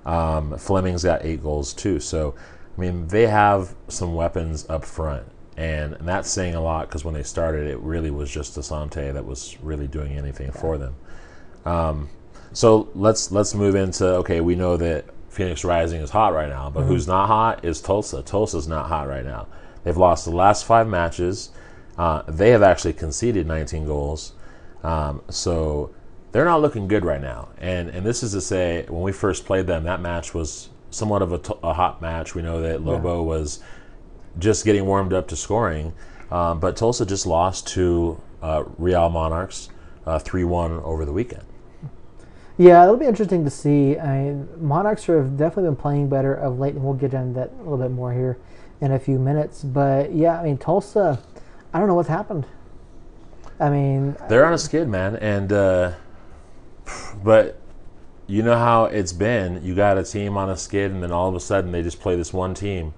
[SPEAKER 4] Um, Fleming's got eight goals too, so I mean, they have some weapons up front, and, and that's saying a lot because when they started, it really was just Asante that was really doing anything for them. Um, so let's let's move into okay. We know that Phoenix Rising is hot right now, but who's not hot is Tulsa. Tulsa's not hot right now. They've lost the last five matches. Uh, they have actually conceded 19 goals, um, so they're not looking good right now. And and this is to say, when we first played them, that match was somewhat of a, t- a hot match. We know that Lobo was just getting warmed up to scoring, um, but Tulsa just lost to uh, Real Monarchs three one over the weekend.
[SPEAKER 3] Yeah, it'll be interesting to see. I mean, Monarchs have definitely been playing better of late, and we'll get into that a little bit more here in a few minutes. But yeah, I mean, Tulsa, I don't know what's happened. I mean,
[SPEAKER 4] They're on a skid, man, and uh, but you know how it's been. You got a team on a skid, and then all of a sudden they just play this one team,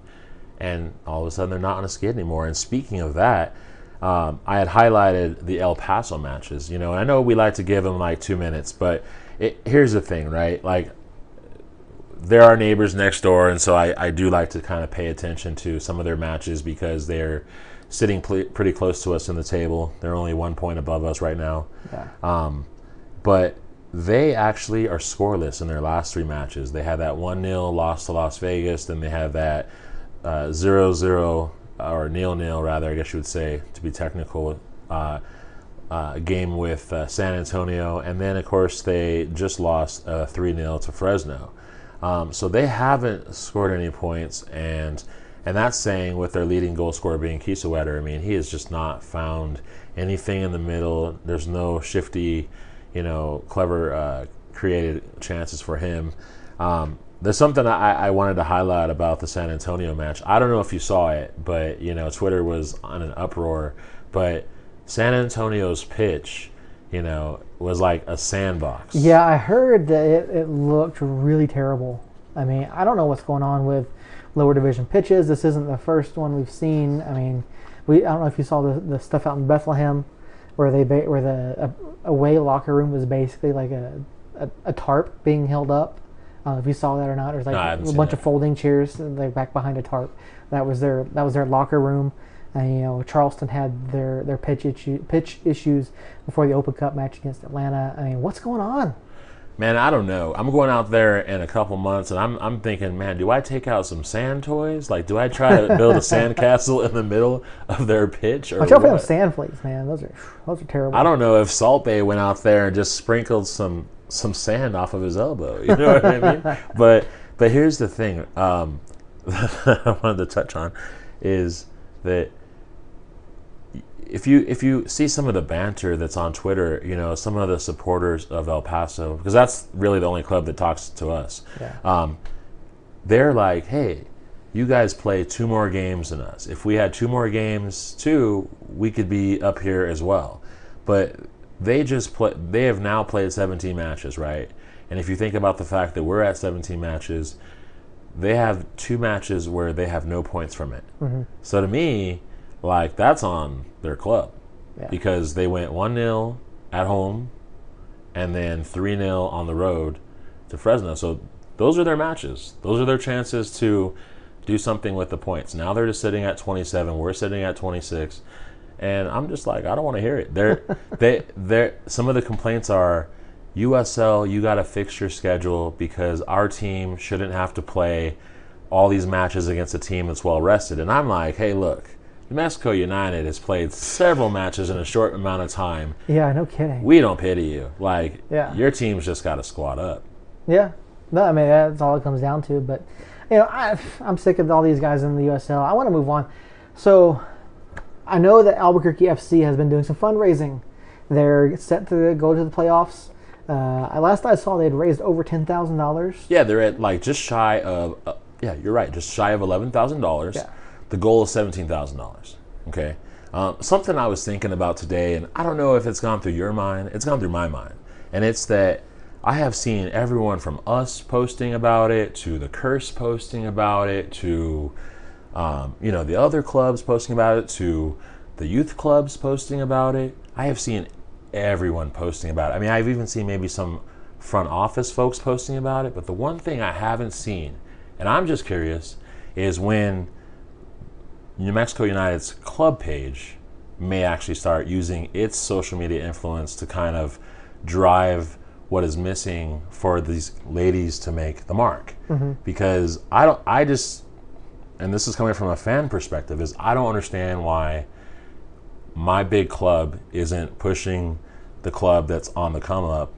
[SPEAKER 4] and all of a sudden they're not on a skid anymore. And speaking of that, um, I had highlighted the El Paso matches. You know, and I know we like to give them like two minutes, but it, here's the thing, right? Like they're our neighbors next door, and so I, I do like to kind of pay attention to some of their matches because they're sitting pl- pretty close to us in the table. They're only one point above us right now.
[SPEAKER 3] yeah.
[SPEAKER 4] Um, but they actually are scoreless in their last three matches. They had that 1 0 loss to Las Vegas, then they have that uh, 0 0 or nil nil, rather, I guess you would say, to be technical. Uh, uh, game with uh, San Antonio, and then of course they just lost uh, three 0 to Fresno. Um, so they haven't scored any points, and and that's saying with their leading goal scorer being Kiesewetter. I mean, he has just not found anything in the middle. There's no shifty, you know, clever uh, created chances for him. Um, there's something I, I wanted to highlight about the San Antonio match. I don't know if you saw it, but you know, Twitter was on an uproar. But San Antonio's pitch, you know, was like a sandbox.
[SPEAKER 3] Yeah, I heard that it, it looked really terrible. I mean, I don't know what's going on with lower division pitches. This isn't the first one we've seen. I mean, we I don't know if you saw the, the stuff out in Bethlehem where they ba- where the uh, away locker room was basically like a, a, a tarp being held up. I if you saw that or not. There's like
[SPEAKER 4] No,
[SPEAKER 3] a bunch
[SPEAKER 4] that.
[SPEAKER 3] of folding chairs like back behind a tarp. That was their that was their locker room. And you know Charleston had their their pitch issue, pitch issues before the Open Cup match against Atlanta. I mean, what's going on?
[SPEAKER 4] Man, I don't know. I'm going out there in a couple months, and I'm I'm thinking, man, do I take out some sand toys? Like, do I try to build a sand castle in the middle of their pitch? Or
[SPEAKER 3] Watch out for them sand flakes, man. Those are those are terrible.
[SPEAKER 4] I don't know if Salt Bae went out there and just sprinkled some some sand off of his elbow. You know what I mean? But but here's the thing. Um, I wanted to touch on is that if you if you see some of the banter that's on Twitter, you know some of the supporters of El Paso because that's really the only club that talks to us.
[SPEAKER 3] Yeah.
[SPEAKER 4] Um, they're like, hey, you guys play two more games than us. If we had two more games too, we could be up here as well. But they just play. They have now played 17 matches, right? And if you think about the fact that we're at 17 matches, they have two matches where they have no points from it.
[SPEAKER 3] Mm-hmm.
[SPEAKER 4] So to me, like that's on their club
[SPEAKER 3] Yeah.
[SPEAKER 4] because they went one 0 at home, and then three 0 on the road to Fresno. So those are their matches. Those are their chances to do something with the points. Now they're just sitting at 27. We're sitting at 26. And I'm just like, I don't want to hear it. They're, they, they're, some of the complaints are, USL, you got to fix your schedule because our team shouldn't have to play all these matches against a team that's well rested. And I'm like, hey, look, Mexico United has played several matches in a short amount of time.
[SPEAKER 3] Yeah, no kidding.
[SPEAKER 4] We don't pity you. Like,
[SPEAKER 3] Yeah.
[SPEAKER 4] your team's just got to squat up.
[SPEAKER 3] Yeah, no, I mean that's all it comes down to. But you know, I, I'm sick of all these guys in the USL. I want to move on. So I know that Albuquerque FC has been doing some fundraising. They're set to go to the playoffs. Uh, last I saw, they had raised over ten thousand dollars.
[SPEAKER 4] Yeah, they're at like just shy of, uh, yeah, you're right, just shy of $11,000.
[SPEAKER 3] Yeah.
[SPEAKER 4] The goal is $17,000. Okay. Um, something I was thinking about today, and I don't know if it's gone through your mind, it's gone through my mind. And it's that I have seen everyone from us posting about it to the curse posting about it to, um, you know, the other clubs posting about it to the youth clubs posting about it. I have seen everyone posting about it. I mean, I've even seen maybe some front office folks posting about it. But the one thing I haven't seen, and I'm just curious, is when New Mexico United's club page may actually start using its social media influence to kind of drive what is missing for these ladies to make the mark. Mm-hmm. Because I don't, I just, and this is coming from a fan perspective, is I don't understand why my big club isn't pushing the club that's on the come up,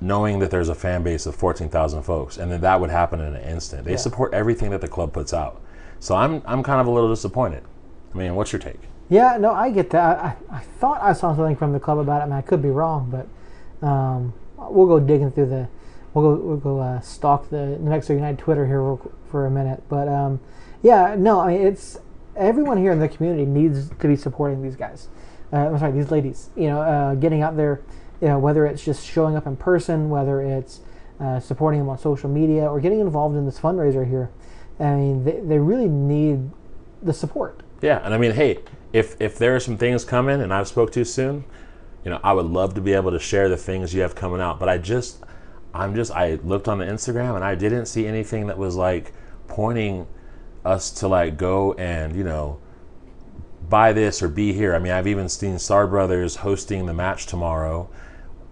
[SPEAKER 4] knowing that there's a fan base of 14,000 folks, and then that would happen in an instant. They support everything that the club puts out. So I'm, I'm kind of a little disappointed. I mean, what's your take?
[SPEAKER 3] Yeah, no, I get that. I, I thought I saw something from the club about it. I mean, I could be wrong, but um, we'll go digging through the. We'll go. We'll go uh, stalk the New Mexico United Twitter here for a minute. But um, yeah, no, I mean, it's everyone here in the community needs to be supporting these guys. Uh, I'm sorry, these ladies. You know, uh, getting out there. You know, whether it's just showing up in person, whether it's uh, supporting them on social media, or getting involved in this fundraiser here. I mean, they, they really need the support.
[SPEAKER 4] Yeah, and I mean, hey, if if there are some things coming, and I've spoke too soon, you know, I would love to be able to share the things you have coming out. But I just, I'm just, I looked on the Instagram and I didn't see anything that was like pointing us to like go and you know buy this or be here. I mean, I've even seen Starr Brothers hosting the match tomorrow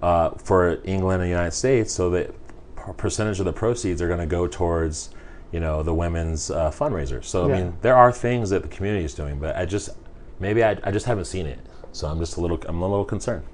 [SPEAKER 4] uh, for England and the United States, so that percentage of the proceeds are going to go towards you know the women's uh, fundraiser. So
[SPEAKER 3] Yeah.
[SPEAKER 4] I mean, there are things that the community is doing, but I just maybe I, I just haven't seen it. So I'm just a little I'm a little concerned.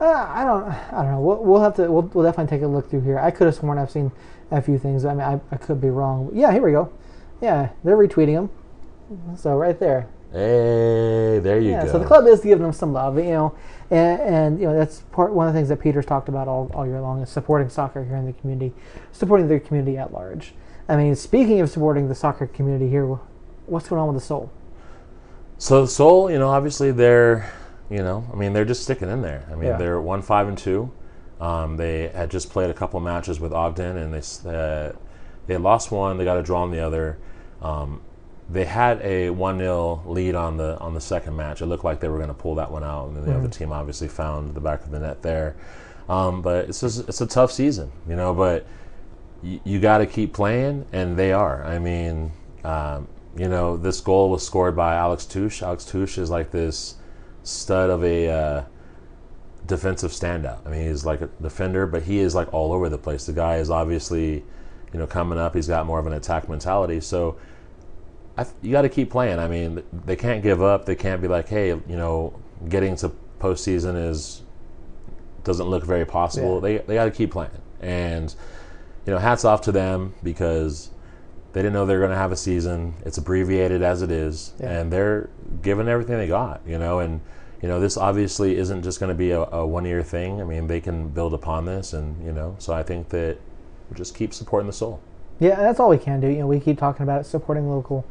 [SPEAKER 3] Uh, I don't. I don't know. We'll, we'll have to. We'll, we'll definitely take a look through here. I could have sworn I've seen a few things. I mean, I, I could be wrong. Yeah, here we go. Yeah, they're retweeting them. So right there.
[SPEAKER 4] Hey, there you
[SPEAKER 3] Yeah.
[SPEAKER 4] go.
[SPEAKER 3] So the club is giving them some love, you know, and, and you know that's part one of the things that Peter's talked about all, all year long is supporting soccer here in the community, supporting the community at large. I mean, speaking of supporting the soccer community here, what's going on with the Sol?
[SPEAKER 4] So the Sol, you know, obviously they're, you know, I mean they're just sticking in there. I mean
[SPEAKER 3] Yeah.
[SPEAKER 4] they're one five and two. Um, they had just played a couple matches with Ogden, and they uh, they lost one. They got a draw on the other. Um, they had a one 0 lead on the on the second match. It looked like they were going to pull that one out, and then the other team obviously found the back of the net there. Um, but it's just, it's a tough season, you know. But you got to keep playing, and they are. I mean, um, you know, this goal was scored by Alex Touche. Alex Touche is like this stud of a uh, defensive standout. I mean, he's like a defender, but he is like all over the place. The guy is obviously, you know, coming up. He's got more of an attack mentality. So I th- you got to keep playing. I mean, they can't give up. They can't be like, hey, you know, getting to postseason is doesn't look very possible.
[SPEAKER 3] Yeah.
[SPEAKER 4] They they got to keep playing. And you know, hats off to them because they didn't know they were going to have a season. It's abbreviated as it is,
[SPEAKER 3] Yeah.
[SPEAKER 4] and they're giving everything they got. You know, and you know, this obviously isn't just going to be a, a one year thing. I mean, they can build upon this, and you know, so I think that we'll just keep supporting the Sol.
[SPEAKER 3] Yeah, that's all we can do. You know, we keep talking about it, supporting local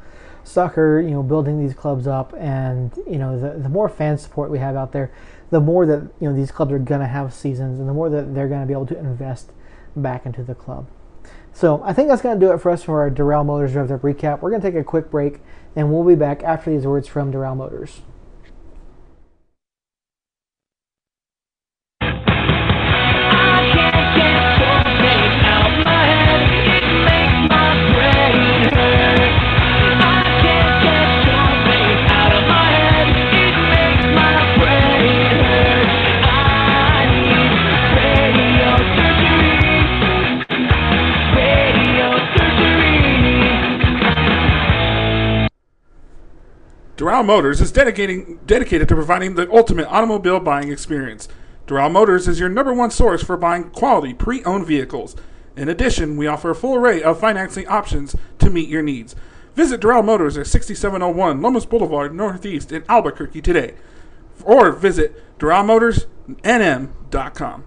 [SPEAKER 3] soccer. You know, building these clubs up, and you know, the the more fan support we have out there, the more that you know these clubs are gonna have seasons, and the more that they're gonna be able to invest back into the club. So I think that's going to do it for us for our Durrell Motors Rev Up recap. We're going to take a quick break, and we'll be back after these words from Durrell Motors.
[SPEAKER 2] Doral Motors is dedicating, dedicated to providing the ultimate automobile buying experience. Doral Motors is your number one source for buying quality pre owned vehicles. In addition, we offer a full array of financing options to meet your needs. Visit Doral Motors at 6701 Lomas Boulevard, Northeast in Albuquerque today. Or visit DoralMotorsNM.com.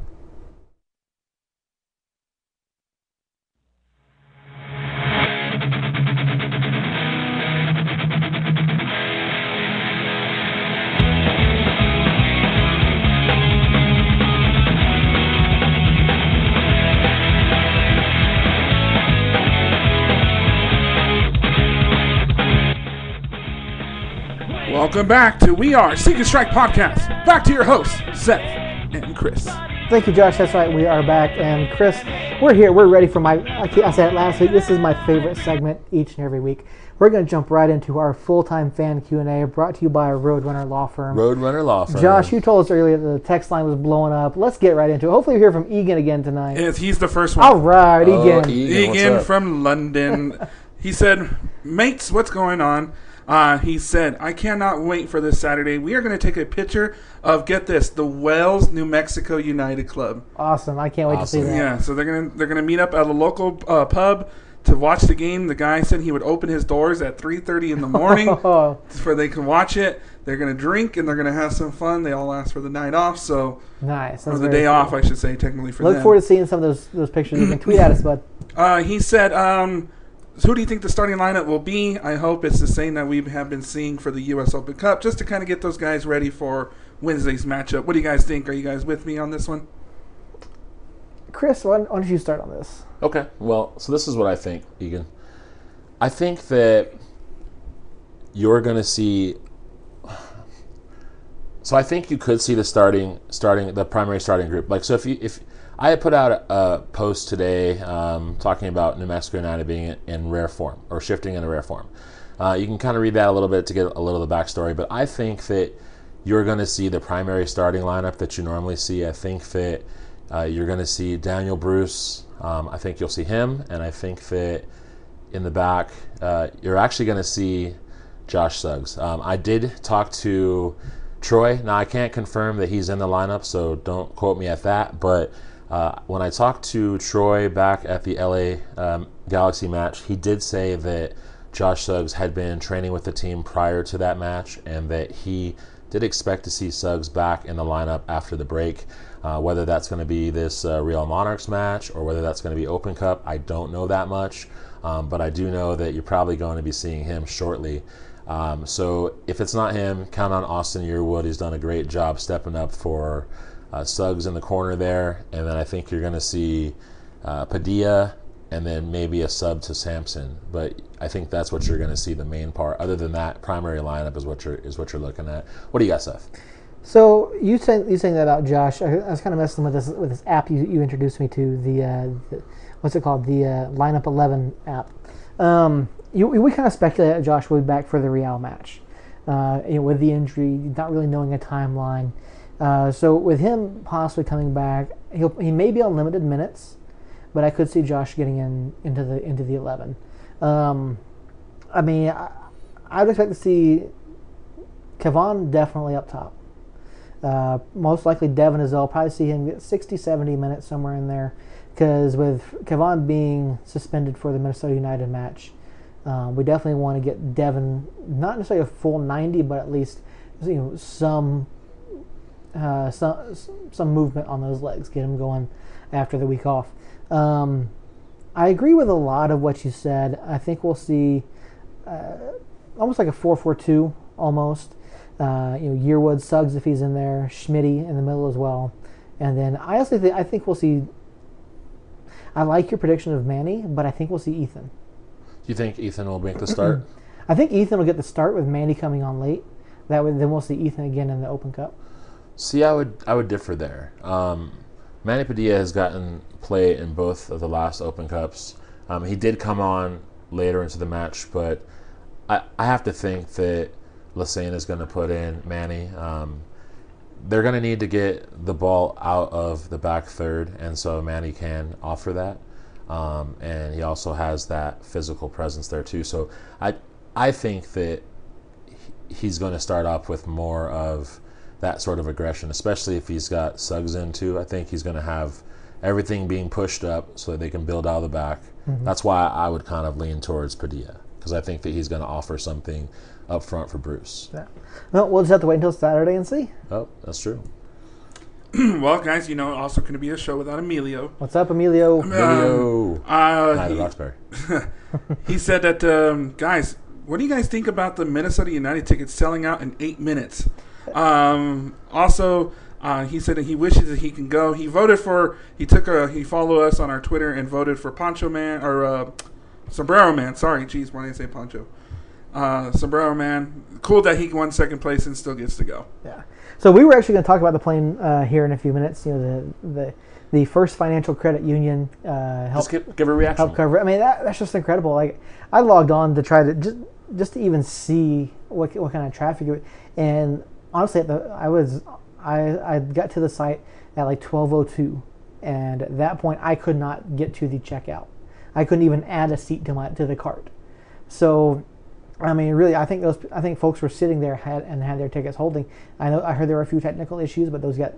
[SPEAKER 2] Welcome back to We Are Seek and Strike Podcast. Back to your hosts, Seth and Chris.
[SPEAKER 3] Thank you, Josh. That's right. We are back, and Chris, we're here. We're ready for my. I said it last week. This is my favorite segment each and every week. We're going to jump right into our full-time fan Q and A, brought to you by Roadrunner Law Firm.
[SPEAKER 4] Roadrunner Law Firm.
[SPEAKER 3] Josh, you told us earlier that the text line was blowing up. Let's get right into it. Hopefully, we hear from Egan again tonight.
[SPEAKER 2] Yes, he's the first one.
[SPEAKER 3] All right,
[SPEAKER 4] Oh,
[SPEAKER 3] Egan.
[SPEAKER 4] Egan, what's
[SPEAKER 2] Egan
[SPEAKER 4] up?
[SPEAKER 2] from London. he said, Mates, what's going on? Uh, he said, I cannot wait for this Saturday. We are going to take a picture of, get this, the Wells, New Mexico United Club.
[SPEAKER 3] Awesome. I can't wait
[SPEAKER 4] Awesome.
[SPEAKER 3] to see that.
[SPEAKER 2] Yeah, so they're gonna they're gonna meet up at a local uh, pub to watch the game. The guy said he would open his doors at three thirty in the morning
[SPEAKER 3] Oh,
[SPEAKER 2] for they can watch it. They're gonna drink and they're gonna have some fun. They all ask for the night off, so
[SPEAKER 3] nice.
[SPEAKER 2] or the
[SPEAKER 3] very
[SPEAKER 2] day
[SPEAKER 3] cool.
[SPEAKER 2] off, I should say, technically for
[SPEAKER 3] Look
[SPEAKER 2] them.
[SPEAKER 3] forward to seeing some of those those pictures. You can tweet at us, bud.
[SPEAKER 2] Uh, he said, um, "Who do you think the starting lineup will be?" I hope it's the same that we have been seeing for the U.S. Open Cup, just to kind of get those guys ready for Wednesday's matchup. What do you guys think? Are you guys with me on this one?
[SPEAKER 3] Chris, why, why don't you start on this?
[SPEAKER 4] Okay. Well, so this is what I think, Egan. I think that you're going to see. So I think you could see the starting, starting the primary starting group. Like so, if you if I put out a, post today um, talking about New Mexico United being in, in rare form or shifting into rare form. Uh, you can kind of read that a little bit to get a little of the backstory, but I think that you're going to see the primary starting lineup that you normally see. I think that uh, you're going to see Daniel Bruce. Um, I think you'll see him, and I think that in the back uh, you're actually going to see Josh Suggs. Um, I did talk to Troy. Now I can't confirm that he's in the lineup, so don't quote me at that. But uh, when I talked to Troy back at the LA um, Galaxy match, he did say that Josh Suggs had been training with the team prior to that match, and that he did expect to see Suggs back in the lineup after the break. Uh, whether that's going to be this uh, Real Monarchs match or whether that's going to be Open Cup, I don't know that much. Um, but I do know that you're probably going to be seeing him shortly. Um, so if it's not him, count on Austin Yearwood. He's done a great job stepping up for uh, Suggs in the corner there. And then I think you're going to see uh, Padilla and then maybe a sub to Sampson. But I think that's what you're going to see the main part. Other than that, primary lineup is what you're is what you're looking at. What do you got, Seth?
[SPEAKER 3] So you saying you saying that about Josh? I, I was kind of messing with this with this app you, you introduced me to the, uh, the what's it called the uh, lineup eleven app. Um, you, we kind of speculated that Josh would be back for the Real match, uh, you know, with the injury, not really knowing a timeline. Uh, so with him possibly coming back, he'll he may be on limited minutes, but I could see Josh getting in into the into the eleven. Um, I mean, I, I would expect to see Kevaughn definitely up top. Uh, most likely Devon as well. Probably see him get 60, 70 minutes somewhere in there. Because with Kevaughn being suspended for the Minnesota United match, um, we definitely want to get Devon not necessarily a full 90, but at least you know some uh, some some movement on those legs. Get him going after the week off. Um, I agree with a lot of what you said. I think we'll see uh, almost like a 4-4-2 almost. Uh, you know, Yearwood, Suggs if he's in there, Schmitty in the middle as well, and then I also think I think we'll see. I like your prediction of Manny, but I think we'll see Ethan.
[SPEAKER 4] Do you think Ethan will make the start?
[SPEAKER 3] I think Ethan will get the start with Manny coming on late. That way, then we'll see Ethan again in the Open Cup.
[SPEAKER 4] See, I would I would differ there. Um, Manny Padilla has gotten play in both of the last Open Cups. Um, he did come on later into the match, but I, I have to think that Lesesne is going to put in Manny. Um, they're going to need to get the ball out of the back third, and so Manny can offer that. Um, and he also has that physical presence there too. So I I think that he's going to start off with more of that sort of aggression, especially if he's got Suggs in too. I think he's going to have everything being pushed up so that they can build out of the back. That's why I would kind of lean towards Padilla because I think that he's going to offer something up front for Bruce.
[SPEAKER 3] Yeah. Well, we'll just have to wait until Saturday and see.
[SPEAKER 4] Oh, that's true.
[SPEAKER 2] well, guys, you know, also going to be a show without Emilio.
[SPEAKER 3] What's up, Emilio?
[SPEAKER 4] Video.
[SPEAKER 2] Uh, he-
[SPEAKER 4] Roxbury.
[SPEAKER 2] he said that, um, guys, what do you guys think about the Minnesota United tickets selling out in eight minutes? Um, also, uh, he said that he wishes that he can go. He voted for. He took a. He followed us on our Twitter and voted for Poncho Man or uh, Sombrero Man. Sorry, geez, why did I say Poncho? Uh, Sombrero Man. Cool that he won second place and still gets to go.
[SPEAKER 3] Yeah. So we were actually going to talk about the plane uh, here in a few minutes. You know, the the the First Financial Credit Union uh, help
[SPEAKER 4] Just give, give a reaction.
[SPEAKER 3] help cover. I mean, that, that's just incredible. Like I logged on to try to just just to even see what what kind of traffic, it, and honestly, the, I was I I got to the site at like twelve oh two, and at that point I could not get to the checkout. I couldn't even add a seat to my to the cart. So, I mean, really, I think those I think folks were sitting there had and had their tickets holding. I know I heard there were a few technical issues, but those got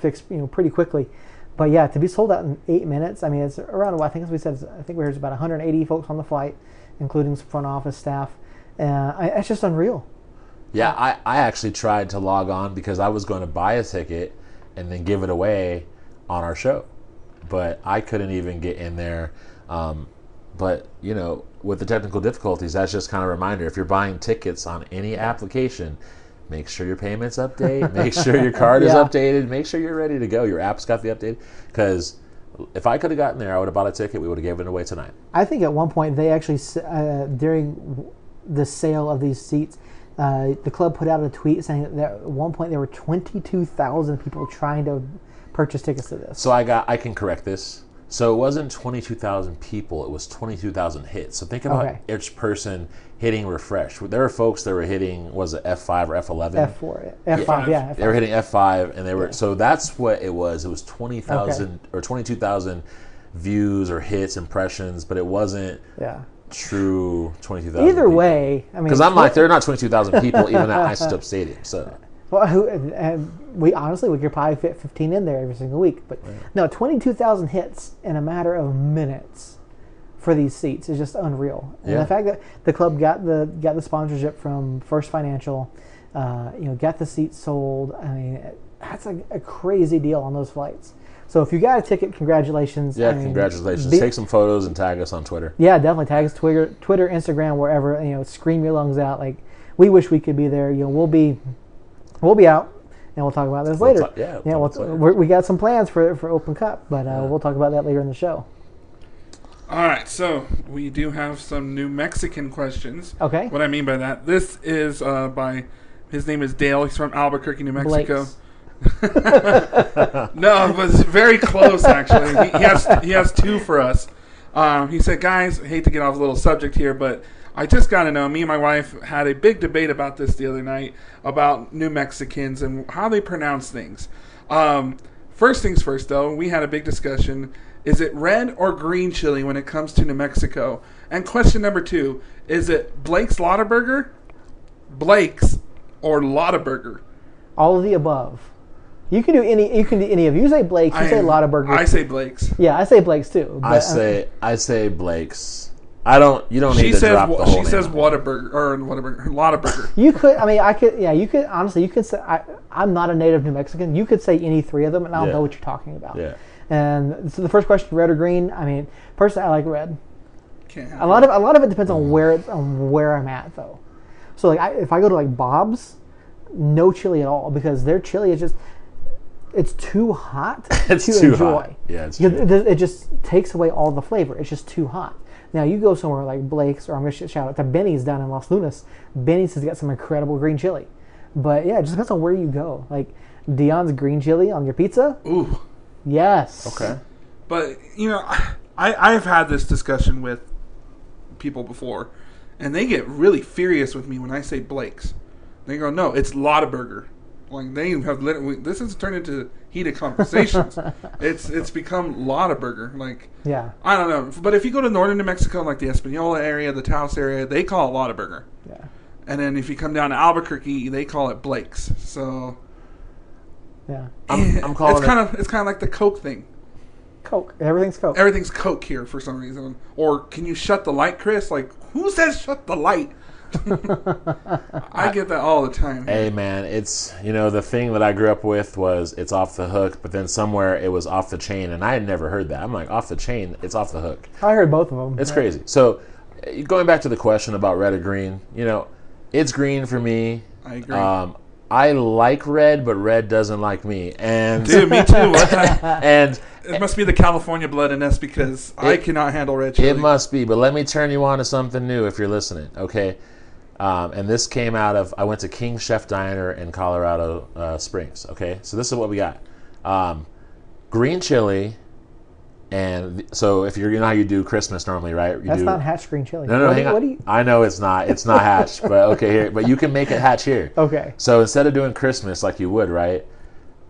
[SPEAKER 3] fixed you know pretty quickly. But yeah, to be sold out in eight minutes, I mean, it's around. I think as we said, I think we heard about 180 folks on the flight, including some front office staff. Uh, I, it's just unreal.
[SPEAKER 4] Yeah, I, I actually tried to log on because I was going to buy a ticket and then give it away on our show. But I couldn't even get in there. Um, but, you know, with the technical difficulties, that's just kind of a reminder. If you're buying tickets on any application, make sure your payment's update, make sure your card is updated, make sure you're ready to go. Your app's got the update. Because if I could have gotten there, I would have bought a ticket. We would have given it away tonight.
[SPEAKER 3] I think at one point they actually uh, during the sale of these seats, uh, the club put out a tweet saying that at one point there were 22,000 people trying to purchase tickets to this.
[SPEAKER 4] So I got I can correct this. So it wasn't twenty two thousand people; it was twenty two thousand hits. So think about
[SPEAKER 3] Okay.
[SPEAKER 4] each person hitting refresh. There were folks that were hitting was it F five or F eleven?
[SPEAKER 3] F4, F5, yeah.
[SPEAKER 4] They were hitting F five, and they were so that's what it was. It was twenty thousand or twenty two thousand views or hits, impressions, but it wasn't
[SPEAKER 3] yeah.
[SPEAKER 4] True twenty two thousand.
[SPEAKER 3] Either way, I mean,
[SPEAKER 4] because I'm like, there are not twenty two thousand people even at Isotope Stadium. So
[SPEAKER 3] Well, who, and, and we honestly we could probably fit 15 in there every single week, but no, 22,000 hits in a matter of minutes for these seats is just unreal. And
[SPEAKER 4] Yeah.
[SPEAKER 3] the fact that the club got the got the sponsorship from First Financial, uh, you know, got the seats sold. I mean, that's a, a crazy deal on those flights. So if you got a ticket, congratulations.
[SPEAKER 4] yeah,
[SPEAKER 3] I mean,
[SPEAKER 4] congratulations.
[SPEAKER 3] be-
[SPEAKER 4] Take some photos and tag us on Twitter.
[SPEAKER 3] yeah, definitely tag us Twitter, Twitter, Instagram, wherever. You know, scream your lungs out. Like we wish we could be there. You know, we'll be, we'll be out, and we'll talk about this
[SPEAKER 4] We'll
[SPEAKER 3] later.
[SPEAKER 4] talk- yeah, we'll
[SPEAKER 3] yeah. We'll
[SPEAKER 4] about later.
[SPEAKER 3] we're, we got some plans for for Open Cup, but uh,
[SPEAKER 4] Yeah.
[SPEAKER 3] we'll talk about that later in the show.
[SPEAKER 2] All right, so we do have some New Mexican questions.
[SPEAKER 3] Okay.
[SPEAKER 2] What I mean by that, this is uh, by his name is Dale. He's from Albuquerque, New Mexico.
[SPEAKER 3] Blake's.
[SPEAKER 2] No, it was very close actually. He, he has he has two for us. Um, he said, "Guys, hate to get off a little subject here, but I just got to know. Me and my wife had a big debate about this the other night about New Mexicans and how they pronounce things. Um, first things first, though, we had a big discussion. Is it red or green chili when it comes to New Mexico? And question number two: Is it Blake's Lottaburger, Blake's, or Lottaburger?
[SPEAKER 3] All of the above. You can do any. You can do any of. You say Blake's. You say
[SPEAKER 2] I-
[SPEAKER 3] Lottaburger.
[SPEAKER 2] I say Blake's.
[SPEAKER 3] yeah, I say Blake's too.
[SPEAKER 4] I
[SPEAKER 3] but,
[SPEAKER 4] say I say Blake's. I don't. You don't need
[SPEAKER 2] She
[SPEAKER 4] to
[SPEAKER 2] says
[SPEAKER 4] drop the
[SPEAKER 2] wa-
[SPEAKER 4] whole
[SPEAKER 2] she
[SPEAKER 4] name.
[SPEAKER 2] says Whataburger or Whataburger, Lottaburger.
[SPEAKER 3] You could. I mean, I could. Yeah, you could. Honestly, you could say. I, I'm not a native New Mexican. You could say any three of them, and I'll
[SPEAKER 4] Yeah.
[SPEAKER 3] know what you're talking about.
[SPEAKER 4] Yeah.
[SPEAKER 3] And so the first question, red or green? I mean, personally, I like red.
[SPEAKER 2] Can't
[SPEAKER 3] A lot of a lot of it depends on mm-hmm. where it's on where I'm at though. So like I, if I go to like Bob's, no chili at all because their chili is just it's too hot
[SPEAKER 4] It's
[SPEAKER 3] to
[SPEAKER 4] too
[SPEAKER 3] enjoy.
[SPEAKER 4] hot. Yeah, it's true.
[SPEAKER 3] it, it just takes away all the flavor. It's just too hot. Now you go somewhere like Blake's, or I'm going to shout out to Benny's down in Los Lunas. Benny's has got some incredible green chili, but yeah, it just depends on where you go. Like Dion's green chili on your pizza,
[SPEAKER 2] Ooh.
[SPEAKER 3] yes.
[SPEAKER 4] Okay.
[SPEAKER 2] But you know, I I've had this discussion with people before, and they get really furious with me when I say Blake's. They go, "No, it's Lottaburger." Like they have literally this has turned into heated conversations. it's it's become Lottaburger. Like
[SPEAKER 3] Yeah,
[SPEAKER 2] I don't know, but if you go to northern New Mexico, like the Espanola area, the Taos area, they call it Lottaburger.
[SPEAKER 3] yeah.
[SPEAKER 2] And then if you come down to Albuquerque, they call it Blake's. So
[SPEAKER 3] Yeah.
[SPEAKER 4] I'm, eh, I'm calling
[SPEAKER 2] it's
[SPEAKER 4] it.
[SPEAKER 2] kind of it's kind of like the Coke thing.
[SPEAKER 3] Coke. Everything's Coke.
[SPEAKER 2] everything's Coke here for some reason. Or can you shut the light, Chris? Like, who says shut the light? I get that all the time.
[SPEAKER 4] Hey man, it's you know the thing that I grew up with was it's off the hook, but then somewhere it was off the chain, and I had never heard that. I'm like off the chain, it's off the hook.
[SPEAKER 3] I heard both of them.
[SPEAKER 4] It's crazy. So going back to the question about red or green, you know, it's green for me.
[SPEAKER 2] I agree.
[SPEAKER 4] Um, I like red, but red doesn't like me, and
[SPEAKER 2] Dude, me too.
[SPEAKER 4] And
[SPEAKER 2] it must be the California blood in us because I cannot handle red chili.
[SPEAKER 4] It must be, but let me turn you on to something new if you're listening, okay? Um, and this came out of I went to King Chef Diner in Colorado uh, Springs. Okay, so this is what we got: um, green chili, and so if you're you know how you do Christmas normally, right? You
[SPEAKER 3] That's
[SPEAKER 4] do,
[SPEAKER 3] not hatch green chili.
[SPEAKER 4] no, no,
[SPEAKER 3] what,
[SPEAKER 4] hang
[SPEAKER 3] do-
[SPEAKER 4] on.
[SPEAKER 3] You?
[SPEAKER 4] I know it's not. It's not hatch, but okay here. But you can make it hatch here.
[SPEAKER 3] Okay.
[SPEAKER 4] So instead of doing Christmas like you would, right?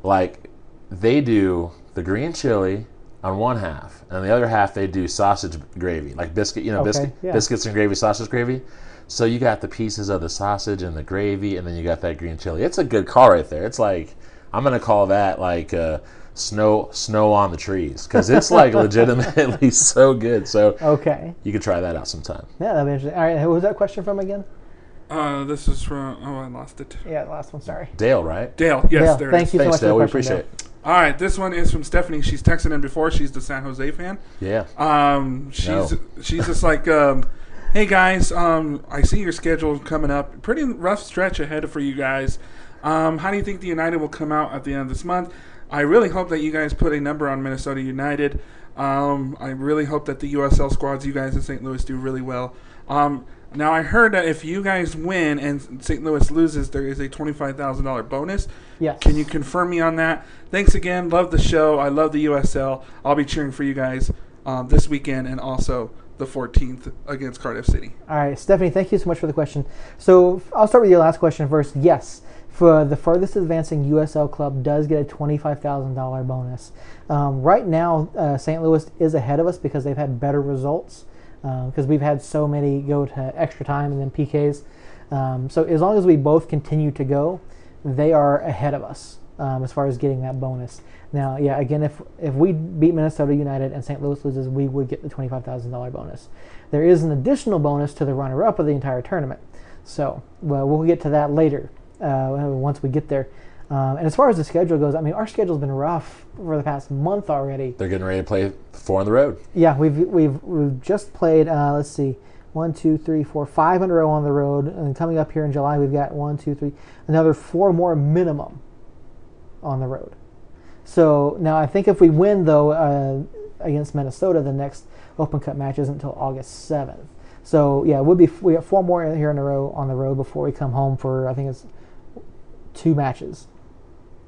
[SPEAKER 4] Like they do the green chili on one half, and the other half they do sausage gravy, like biscuit, you know,
[SPEAKER 3] Okay,
[SPEAKER 4] biscuit,
[SPEAKER 3] yeah.
[SPEAKER 4] biscuits and gravy, sausage gravy. So you got the pieces of the sausage and the gravy, and then you got that green chili. It's a good call right there. It's like I'm gonna call that like uh, snow snow on the trees because it's like legitimately so good. So
[SPEAKER 3] Okay.
[SPEAKER 4] you can try that out sometime.
[SPEAKER 3] Yeah, that'd be interesting. All right, who was that question from again?
[SPEAKER 2] Uh, this is from. Oh, I lost it.
[SPEAKER 3] Yeah, the last one. Sorry.
[SPEAKER 4] Dale, right?
[SPEAKER 2] Dale. Yes,
[SPEAKER 3] Dale,
[SPEAKER 2] there
[SPEAKER 3] thank
[SPEAKER 2] is.
[SPEAKER 3] you so
[SPEAKER 4] Thanks,
[SPEAKER 3] much for
[SPEAKER 4] Dale.
[SPEAKER 3] the
[SPEAKER 4] We
[SPEAKER 3] question,
[SPEAKER 4] appreciate
[SPEAKER 3] Dale.
[SPEAKER 4] it.
[SPEAKER 2] All right, this one is from Stephanie. She's texted in before. She's the San Jose fan.
[SPEAKER 4] Yeah.
[SPEAKER 2] Um, she's
[SPEAKER 4] No.
[SPEAKER 2] she's just like, um, hey guys, um, I see your schedule coming up. Pretty rough stretch ahead for you guys. Um, how do you think the United will come out at the end of this month? I really hope that you guys put a number on Minnesota United. Um, I really hope that the USL squads, you guys in St. Louis, do really well. Um, now I heard that if you guys win and St. Louis loses, there is a twenty-five thousand dollar bonus.
[SPEAKER 3] Yes.
[SPEAKER 2] Can you confirm me on that? Thanks again. Love the show. I love the USL. I'll be cheering for you guys um, this weekend and also the 14th against Cardiff City.
[SPEAKER 3] All right, Stephanie, thank you so much for the question. So I'll start with your last question first. Yes, for the furthest advancing USL club does get a twenty-five thousand dollar bonus. Um, right now, uh, St. Louis is ahead of us because they've had better results. Because we've had so many go to extra time and then PKs. Um, so as long as we both continue to go, they are ahead of us um, as far as getting that bonus. Now, yeah, again, if if we beat Minnesota United and St. Louis loses, we would get the twenty-five thousand dollar bonus. There is an additional bonus to the runner-up of the entire tournament. So, well, we'll get to that later uh, once we get there. Um, and as far as the schedule goes, I mean, our schedule's been rough for the past month already.
[SPEAKER 4] They're getting ready to play four on the road.
[SPEAKER 3] Yeah, we've we've we've just played. Uh, let's see, one, two, three, four, five in a row on the road, and coming up here in July, we've got one, two, three, another four more minimum on the road. So now I think if we win though uh, against Minnesota, the next Open Cup match isn't until August seventh. So yeah, we'll be we have four more here in a row on the road before we come home for I think it's two matches.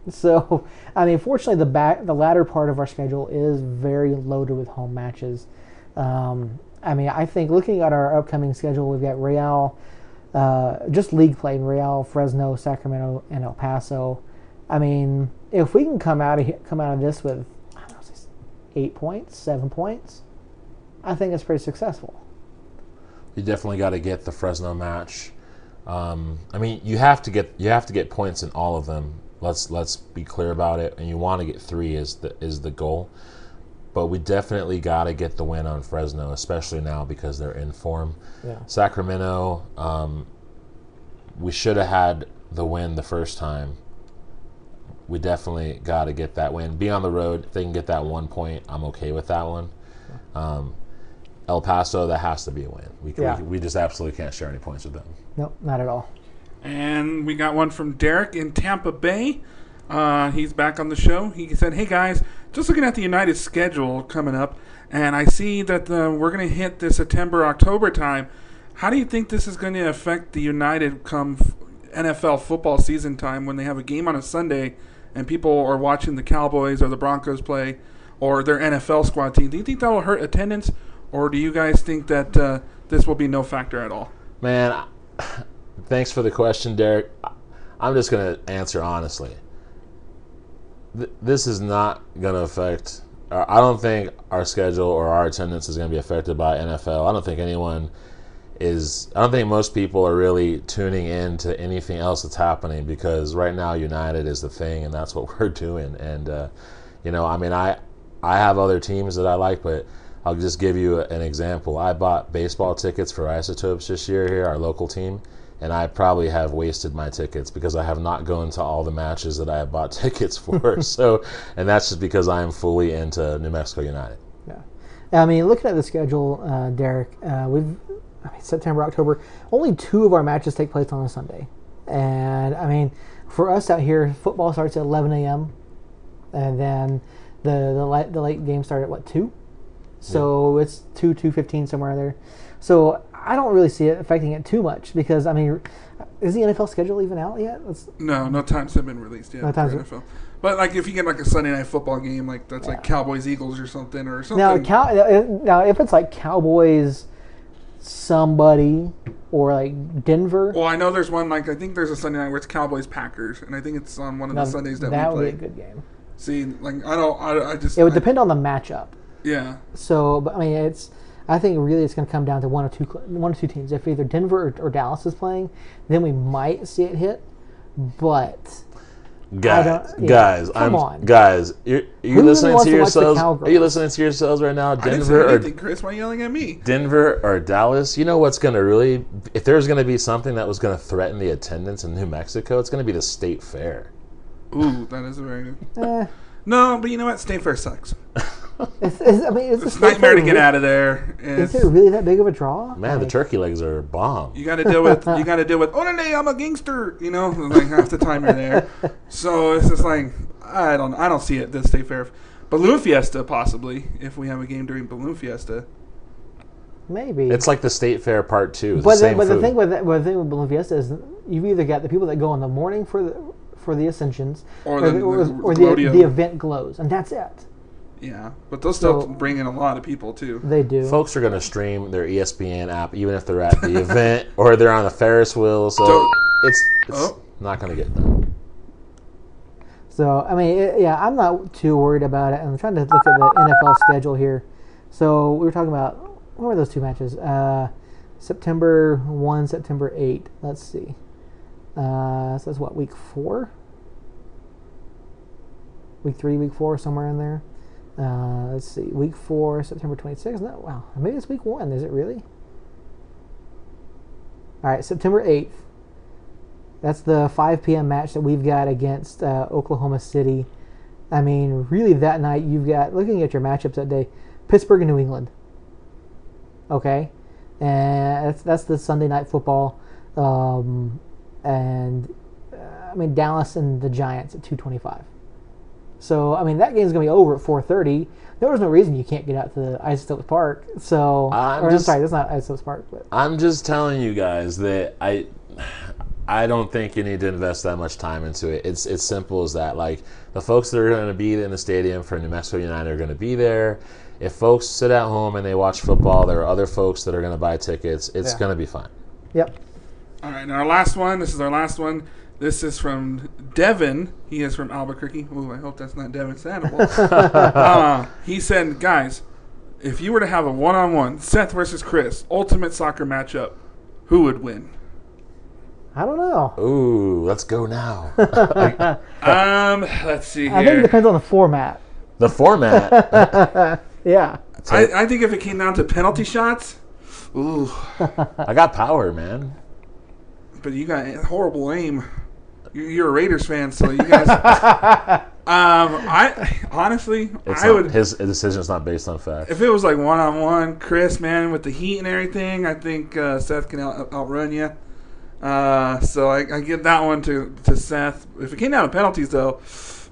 [SPEAKER 3] So, I mean, fortunately, the back, the latter part of our schedule is very loaded with home matches. Um, I mean, I think looking at our upcoming schedule, we've got Real, uh, just league play, Real, Fresno, Sacramento, and El Paso. I mean, if we can come out of he- come out of this with I don't know, eight points, seven points, I think it's pretty successful.
[SPEAKER 4] You definitely got to get the Fresno match. Um, I mean, you have to get you have to get points in all of them. Let's let's be clear about it. And you want to get three is the is the goal. But we definitely got to get the win on Fresno, especially now because they're in form.
[SPEAKER 3] Yeah.
[SPEAKER 4] Sacramento, um, we should have had the win the first time. We definitely got to get that win. Be on the road. If they can get that one point, I'm okay with that one. Um, El Paso, that has to be a win. We,
[SPEAKER 3] Yeah.
[SPEAKER 4] we, we just absolutely can't share any points with them.
[SPEAKER 3] Nope, not at all.
[SPEAKER 2] And we got one from Derek in Tampa Bay. Uh, he's back on the show. He said, "Hey guys, just looking at the United schedule coming up, and I see that uh, we're going to hit the September October time. How do you think this is going to affect the United come f- NFL football season time when they have a game on a Sunday and people are watching the Cowboys or the Broncos play or their NFL squad team? Do you think that will hurt attendance, or do you guys think that uh, this will be no factor at all?"
[SPEAKER 4] Man, thanks for the question, Derek. I'm just going to answer honestly. Th- This is not going to affect. uh, I don't think our schedule or our attendance is going to be affected by NFL. I don't think anyone is. I don't think most people are really tuning in to anything else that's happening because right now United is the thing, and that's what we're doing. And uh, you know, I mean, I I have other teams that I like, but I'll just give you an example. I bought baseball tickets for Isotopes this year here, our local team, and I probably have wasted my tickets because I have not gone to all the matches that I have bought tickets for. so, and that's just because I am fully into New Mexico United.
[SPEAKER 3] Yeah. I mean, looking at the schedule, uh, Derek, uh, we've I mean, September, October. Only two of our matches take place on a Sunday, and I mean, for us out here, football starts at 11 a.m. and then the the late, the late game start at what two? So it's two two fifteen somewhere there. So I don't really see it affecting it too much because I mean, is the NFL schedule even out yet? Let's,
[SPEAKER 2] No, no times have been released yet
[SPEAKER 3] No times-
[SPEAKER 2] NFL. But like, if you get like a Sunday night football game, like that's like Cowboys Eagles or something or something.
[SPEAKER 3] Now, Cow- uh, uh, now, if it's like Cowboys, somebody, or like Denver,
[SPEAKER 2] well, I know there's one like I think there's a Sunday night where it's Cowboys Packers, and I think it's on one of the Sundays that,
[SPEAKER 3] that
[SPEAKER 2] we
[SPEAKER 3] would
[SPEAKER 2] play.
[SPEAKER 3] be a good game.
[SPEAKER 2] See, like I don't, I, I just
[SPEAKER 3] It would
[SPEAKER 2] I-
[SPEAKER 3] depend on the matchup.
[SPEAKER 2] Yeah,
[SPEAKER 3] So, but I mean, it's. I think really it's going to come down to one or two, one or two teams. If either Denver or, or Dallas is playing, then we might see it hit. But
[SPEAKER 4] Guys,
[SPEAKER 3] yeah,
[SPEAKER 4] guys,
[SPEAKER 3] come
[SPEAKER 4] I'm
[SPEAKER 3] on.
[SPEAKER 4] guys. You're, are you
[SPEAKER 3] Who
[SPEAKER 4] listening to
[SPEAKER 3] to
[SPEAKER 4] yourselves? Are you listening to yourselves right now?
[SPEAKER 2] I didn't say
[SPEAKER 4] Denver or
[SPEAKER 2] Chris. Why are you yelling at me?
[SPEAKER 4] Denver or Dallas, you know what's going to really, if there's going to be something that was going to threaten the attendance in New Mexico, it's going to be the state fair.
[SPEAKER 2] Ooh, that is a very good.
[SPEAKER 3] eh,
[SPEAKER 2] No, but you know what? State Fair sucks.
[SPEAKER 3] it's, it's, I mean, it's,
[SPEAKER 2] It's a nightmare to get out of there.
[SPEAKER 3] Is
[SPEAKER 2] It's,
[SPEAKER 3] it really that big of a draw?
[SPEAKER 4] Man, the turkey legs are bomb.
[SPEAKER 2] you got to deal with you got to deal with oh no no I'm a gangster you know like half the time you're there so it's just like I don't I don't see it this state fair balloon fiesta possibly if we have a game during balloon fiesta
[SPEAKER 3] maybe.
[SPEAKER 4] It's like the state fair part two.
[SPEAKER 3] But
[SPEAKER 4] the
[SPEAKER 3] the,
[SPEAKER 4] same
[SPEAKER 3] but the thing with that, well, the thing with Balloon Fiesta is you've either got the people that go in the morning for the for the ascensions,
[SPEAKER 2] Or the-
[SPEAKER 3] or,
[SPEAKER 2] the
[SPEAKER 3] or the, the event glows, and that's it.
[SPEAKER 2] Yeah but they'll still
[SPEAKER 3] So-
[SPEAKER 2] bring in a lot of people too
[SPEAKER 3] They do.
[SPEAKER 4] Folks are going to stream their ESPN app even if they're at the event or they're on the Ferris wheel. So
[SPEAKER 2] So-
[SPEAKER 4] it's, it's
[SPEAKER 2] Oh.
[SPEAKER 4] not going to get done.
[SPEAKER 3] So I mean, it, yeah, I'm not too worried about it. I'm trying to look at the NFL schedule here. So we were talking about what were those two matches? Uh, September one, September eight. Let's see. Uh, so that's what week four, week three, week four, somewhere in there. Uh, let's see, week four, September 26th. No, wow, maybe it's week one. Is it really? All right, September 8th. That's the 5 p.m. match that we've got against uh, Oklahoma City. I mean, really, that night you've got looking at your matchups that day, Pittsburgh and New England. Okay, and that's that's the Sunday night football, um, and uh, I mean Dallas and the Giants at 2:25. So I mean that game's gonna be over at 4:30. There was no reason you can't get out to the Isotopes Park. So,
[SPEAKER 4] I'm
[SPEAKER 3] or, I'm
[SPEAKER 4] just-
[SPEAKER 3] sorry, that's not Isotopes Park, but
[SPEAKER 4] I'm just telling you guys that I I don't think you need to invest that much time into it. It's it's simple as that. Like the folks that are going to be in the stadium for New Mexico United are going to be there. If folks sit at home and they watch football, there are other folks that are going to buy tickets. It's
[SPEAKER 3] Yeah.
[SPEAKER 4] going to be fine.
[SPEAKER 3] yep.
[SPEAKER 2] all right and our last one this is our last one this is from Devin he is from Albuquerque Ooh, I hope that's not Devon Sandoval uh, he said guys if you were to have a one-on-one Seth versus Chris ultimate soccer matchup who would win
[SPEAKER 3] I don't know.
[SPEAKER 4] Ooh, let's go now.
[SPEAKER 2] um let's see here
[SPEAKER 3] I think it depends on the format.
[SPEAKER 4] the format.
[SPEAKER 3] Yeah.
[SPEAKER 2] I, I think if it came down to penalty shots, ooh,
[SPEAKER 4] I got power, man.
[SPEAKER 2] but you got horrible aim. You're, you're a Raiders fan, so you guys. um, I honestly,
[SPEAKER 4] It's
[SPEAKER 2] I
[SPEAKER 4] not,
[SPEAKER 2] would
[SPEAKER 4] his decision is not based on facts.
[SPEAKER 2] if it was like one on one, Chris, man, with the heat and everything. I think uh, Seth can out, outrun you. Uh, so I, I give that one to, to Seth. If it came down to penalties, though,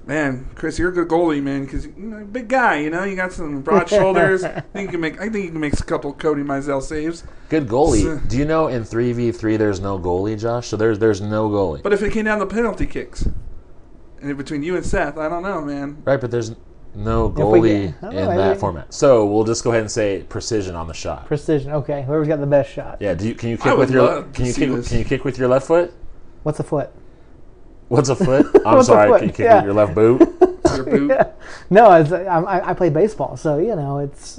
[SPEAKER 2] man, Chris, you're a good goalie, man, because you know, big guy. You know, you got some broad shoulders. I think you can make. I think you can make a couple Cody Mizell saves.
[SPEAKER 4] Good goalie. Do you know in three v three there's no goalie, Josh? So there's there's no goalie.
[SPEAKER 2] But if it came down to penalty kicks, and between you and Seth, I don't know, man.
[SPEAKER 4] Right, but there's no goalie
[SPEAKER 3] get- I
[SPEAKER 4] in that
[SPEAKER 3] maybe-
[SPEAKER 4] format. So we'll just go ahead and say precision on the shot.
[SPEAKER 3] Precision. Okay, whoever's got the best shot.
[SPEAKER 4] Yeah, do you can you kick with your can you kick
[SPEAKER 2] this.
[SPEAKER 4] can you kick with your left foot?
[SPEAKER 3] What's a foot?
[SPEAKER 4] What's a foot? I'm
[SPEAKER 3] What's
[SPEAKER 4] sorry,
[SPEAKER 3] foot?
[SPEAKER 4] can you kick
[SPEAKER 3] Yeah.
[SPEAKER 4] with your left boot?
[SPEAKER 2] Your boot.
[SPEAKER 3] No, I, I I play baseball, so you know it's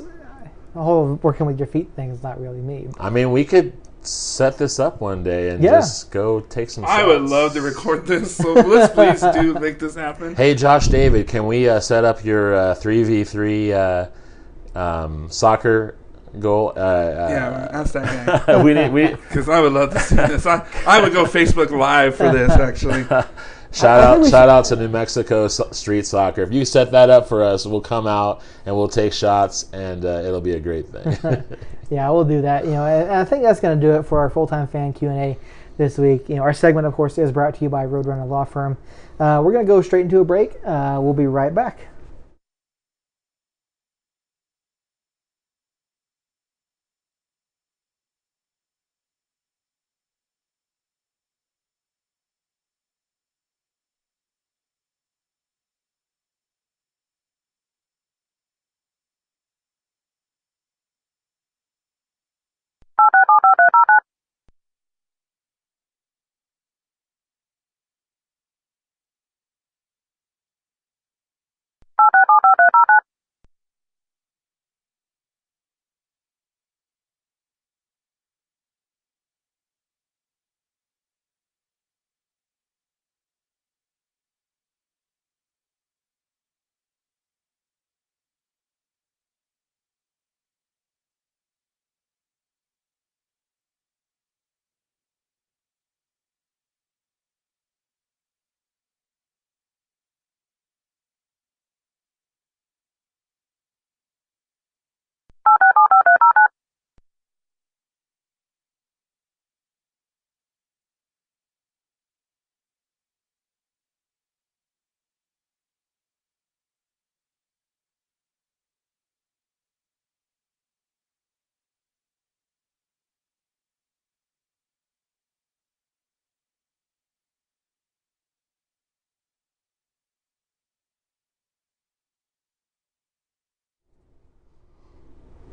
[SPEAKER 3] the whole working with your feet thing is not really me.
[SPEAKER 4] I mean, we could set this up one day and
[SPEAKER 3] Yeah.
[SPEAKER 4] just go take some.
[SPEAKER 2] I would love to record this. So let's please do make this happen.
[SPEAKER 4] Hey, Josh David, can we uh, set up your three v three um, soccer goal? Uh,
[SPEAKER 2] Yeah, ask that guy.
[SPEAKER 4] uh, we need we
[SPEAKER 2] Because I would love to see this. I, I would go Facebook Live for this, actually.
[SPEAKER 4] shout out
[SPEAKER 3] think we
[SPEAKER 4] shout out to New Mexico so- Street Soccer. If you set that up for us, we'll come out and we'll take shots, and uh, it'll be a great thing.
[SPEAKER 3] Yeah, we'll do that. You know, and and I think that's going to do it for our full time fan Q and A this week. You know, our segment, of course, is brought to you by Roadrunner Law Firm. Uh, we're going to go straight into a break. Uh, we'll be right back.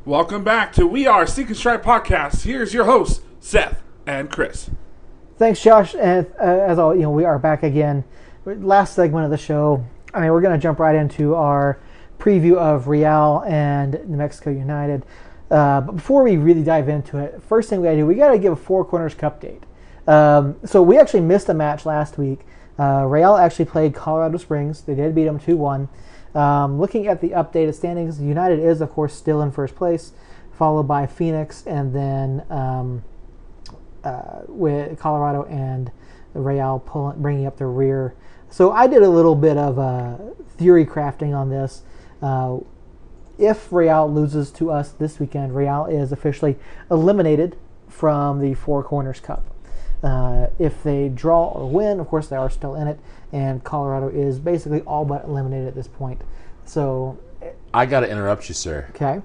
[SPEAKER 2] Welcome back to We Are Seek and Strike Podcast. Here's your hosts, Seth and Chris.
[SPEAKER 3] Thanks, Josh. And uh, as all, you know, we are back again. Last segment of the show. I mean, we're going to jump right into our preview of Real and New Mexico United. Uh, but before we really dive into it, first thing we got to do, we got to give a Four Corners Cup date. Um, so we actually missed a match last week. Uh, Real actually played Colorado Springs. They did beat them 2 1. Um, looking at the updated standings, United is, of course, still in first place, followed by Phoenix, and then um, uh, with Colorado and Real pulling, bringing up the rear. So I did a little bit of uh, theory crafting on this. Uh, if Real loses to us this weekend, Real is officially eliminated from the Four Corners Cup. Uh, if they draw or win, of course, they are still in it, and Colorado is basically all but eliminated at this point. So,
[SPEAKER 4] I got to interrupt you, sir.
[SPEAKER 3] okay.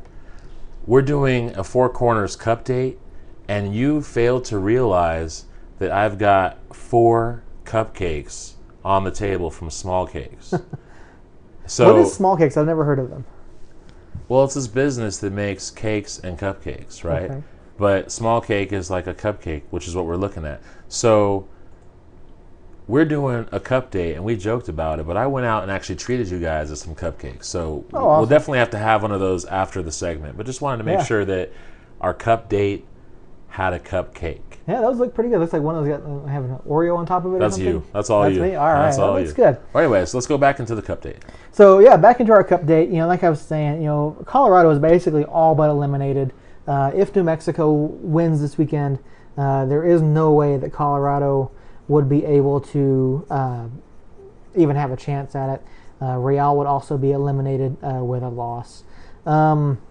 [SPEAKER 4] We're doing a Four Corners Cup date, and you failed to realize that I've got four cupcakes on the table from Small Cakes. so,
[SPEAKER 3] what is small cakes? I've never heard of them.
[SPEAKER 4] well, it's this business that makes cakes and cupcakes, right?
[SPEAKER 3] Okay.
[SPEAKER 4] But small cake is like a cupcake, which is what we're looking at. So we're doing a cup date, and we joked about it. But I went out and actually treated you guys to some cupcakes. So we'll definitely have to have one of those after the segment. But just wanted to make
[SPEAKER 3] Yeah.
[SPEAKER 4] sure that our cup date had a cupcake.
[SPEAKER 3] Yeah, those look pretty good. Looks like one of those got uh, have an Oreo on top of it.
[SPEAKER 4] That's you. That's all
[SPEAKER 3] That's
[SPEAKER 4] you.
[SPEAKER 3] me. All right,
[SPEAKER 4] That's all
[SPEAKER 3] well,
[SPEAKER 4] you.
[SPEAKER 3] that's good.
[SPEAKER 4] Well, anyways, let's go back into the cup date.
[SPEAKER 3] So yeah, back into our cup date. You know, like I was saying, you know, Colorado is basically all but eliminated. Uh, if New Mexico wins this weekend, uh, there is no way that Colorado would be able to uh, even have a chance at it. Uh, Real would also be eliminated uh, with a loss. Um,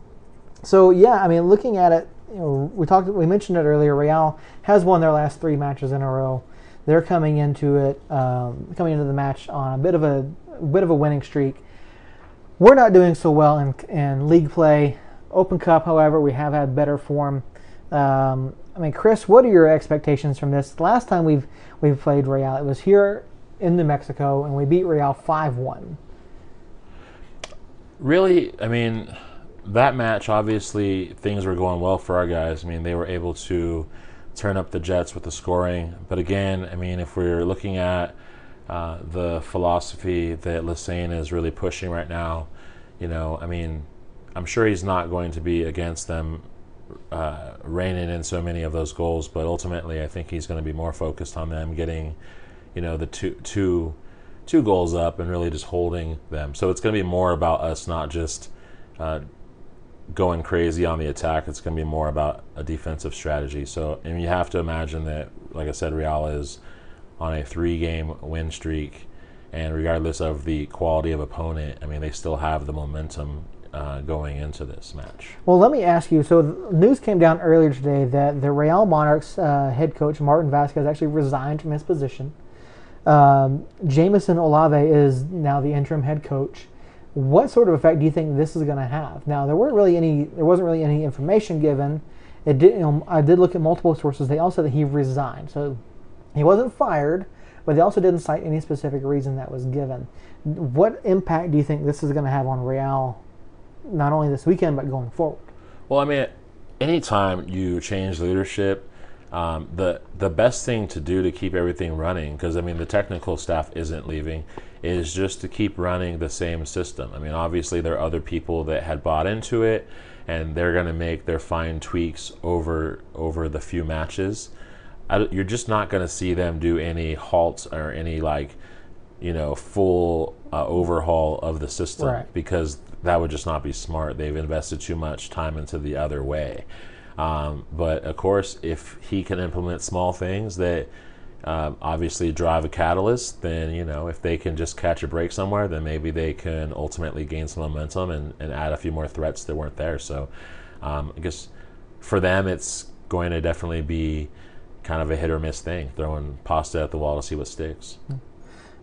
[SPEAKER 3] so yeah, I mean, looking at it, you know, we talked, we mentioned it earlier. Real has won their last three matches in a row. They're coming into it, um, coming into the match on a bit of a, a bit of a winning streak. We're not doing so well in, in league play. Open Cup, however, we have had better form. Um, I mean, Chris, what are your expectations from this? Last time we've we've played Real, it was here in New Mexico, and we beat Real five one.
[SPEAKER 4] Really, I mean, that match obviously things were going well for our guys. I mean, they were able to turn up the Jets with the scoring. But again, I mean, if we're looking at uh, the philosophy that Lesesne is really pushing right now, you know, I mean, I'm sure he's not going to be against them uh, reining in so many of those goals, but ultimately, I think he's going to be more focused on them getting, you know, the two two two goals up and really just holding them. So it's going to be more about us not just uh, going crazy on the attack. It's going to be more about a defensive strategy. So and you have to imagine that, like I said, Real is on a three-game win streak, and regardless of the quality of opponent, I mean they still have the momentum uh, going into this match.
[SPEAKER 3] Well, let me ask you. So, news came down earlier today that the Real Monarchs uh, head coach Martin Vasquez actually resigned from his position. Um, Jamison Olave is now the interim head coach. What sort of effect do you think this is going to have? Now, there weren't really any. There wasn't really any information given. It did. You know, I did look at multiple sources. They all said that he resigned. So, he wasn't fired, but they also didn't cite any specific reason that was given. What impact do you think this is going to have on Real not only this weekend but going forward.
[SPEAKER 4] Well, I mean, anytime you change leadership, um, the the best thing to do to keep everything running, because I mean the technical staff isn't leaving, is just to keep running the same system. I mean, obviously there are other people that had bought into it, and they're going to make their fine tweaks over over the few matches. I, you're just not going to see them do any halts or any like, you know, full uh, overhaul of the system
[SPEAKER 3] Right.
[SPEAKER 4] because that would just not be smart. They've invested too much time into the other way. Um, but of course, if he can implement small things that um, obviously drive a catalyst, then you know if they can just catch a break somewhere, then maybe they can ultimately gain some momentum and, and add a few more threats that weren't there. So um, I guess for them, it's going to definitely be kind of a hit or miss thing, throwing pasta at the wall to see what sticks.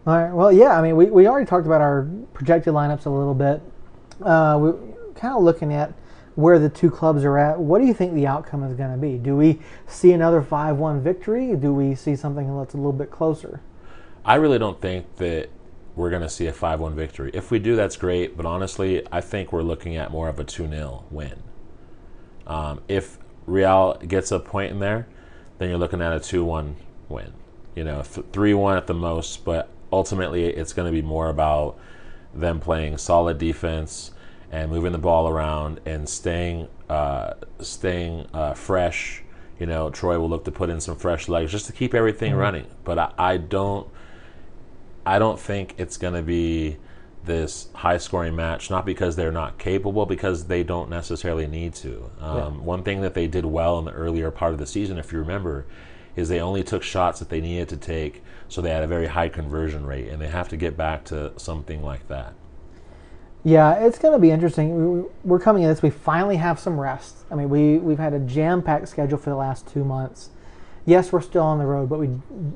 [SPEAKER 3] All right. Well, yeah. I mean, we, we already talked about our projected lineups a little bit. Uh, we kind of looking at where the two clubs are at. What do you think the outcome is going to be? Do we see another five-one victory? Do we see something that's a little bit closer?
[SPEAKER 4] I really don't think that we're going to see a 5 1 victory. If we do, that's great, but honestly, I think we're looking at more of a 2 0 win. Um, if Real gets a point in there, then you're looking at a 2 1 win. You know, 3 1 at the most, but ultimately it's going to be more about them playing solid defense and moving the ball around and staying uh, staying uh, fresh. You know, Troy will look to put in some fresh legs just to keep everything running. But I, I don't, I don't think it's going to be this high scoring match. Not because they're not capable, because they don't necessarily need to. Um,
[SPEAKER 3] Yeah.
[SPEAKER 4] One thing that they did well in the earlier part of the season, if you remember, is they only took shots that they needed to take, so they had a very high conversion rate, and they have to get back to something like that.
[SPEAKER 3] Yeah, it's going to be interesting. We- We're coming in this. We finally have some rest. I mean, we we've had a jam-packed schedule for the last two months. Yes, we're still on the road, but we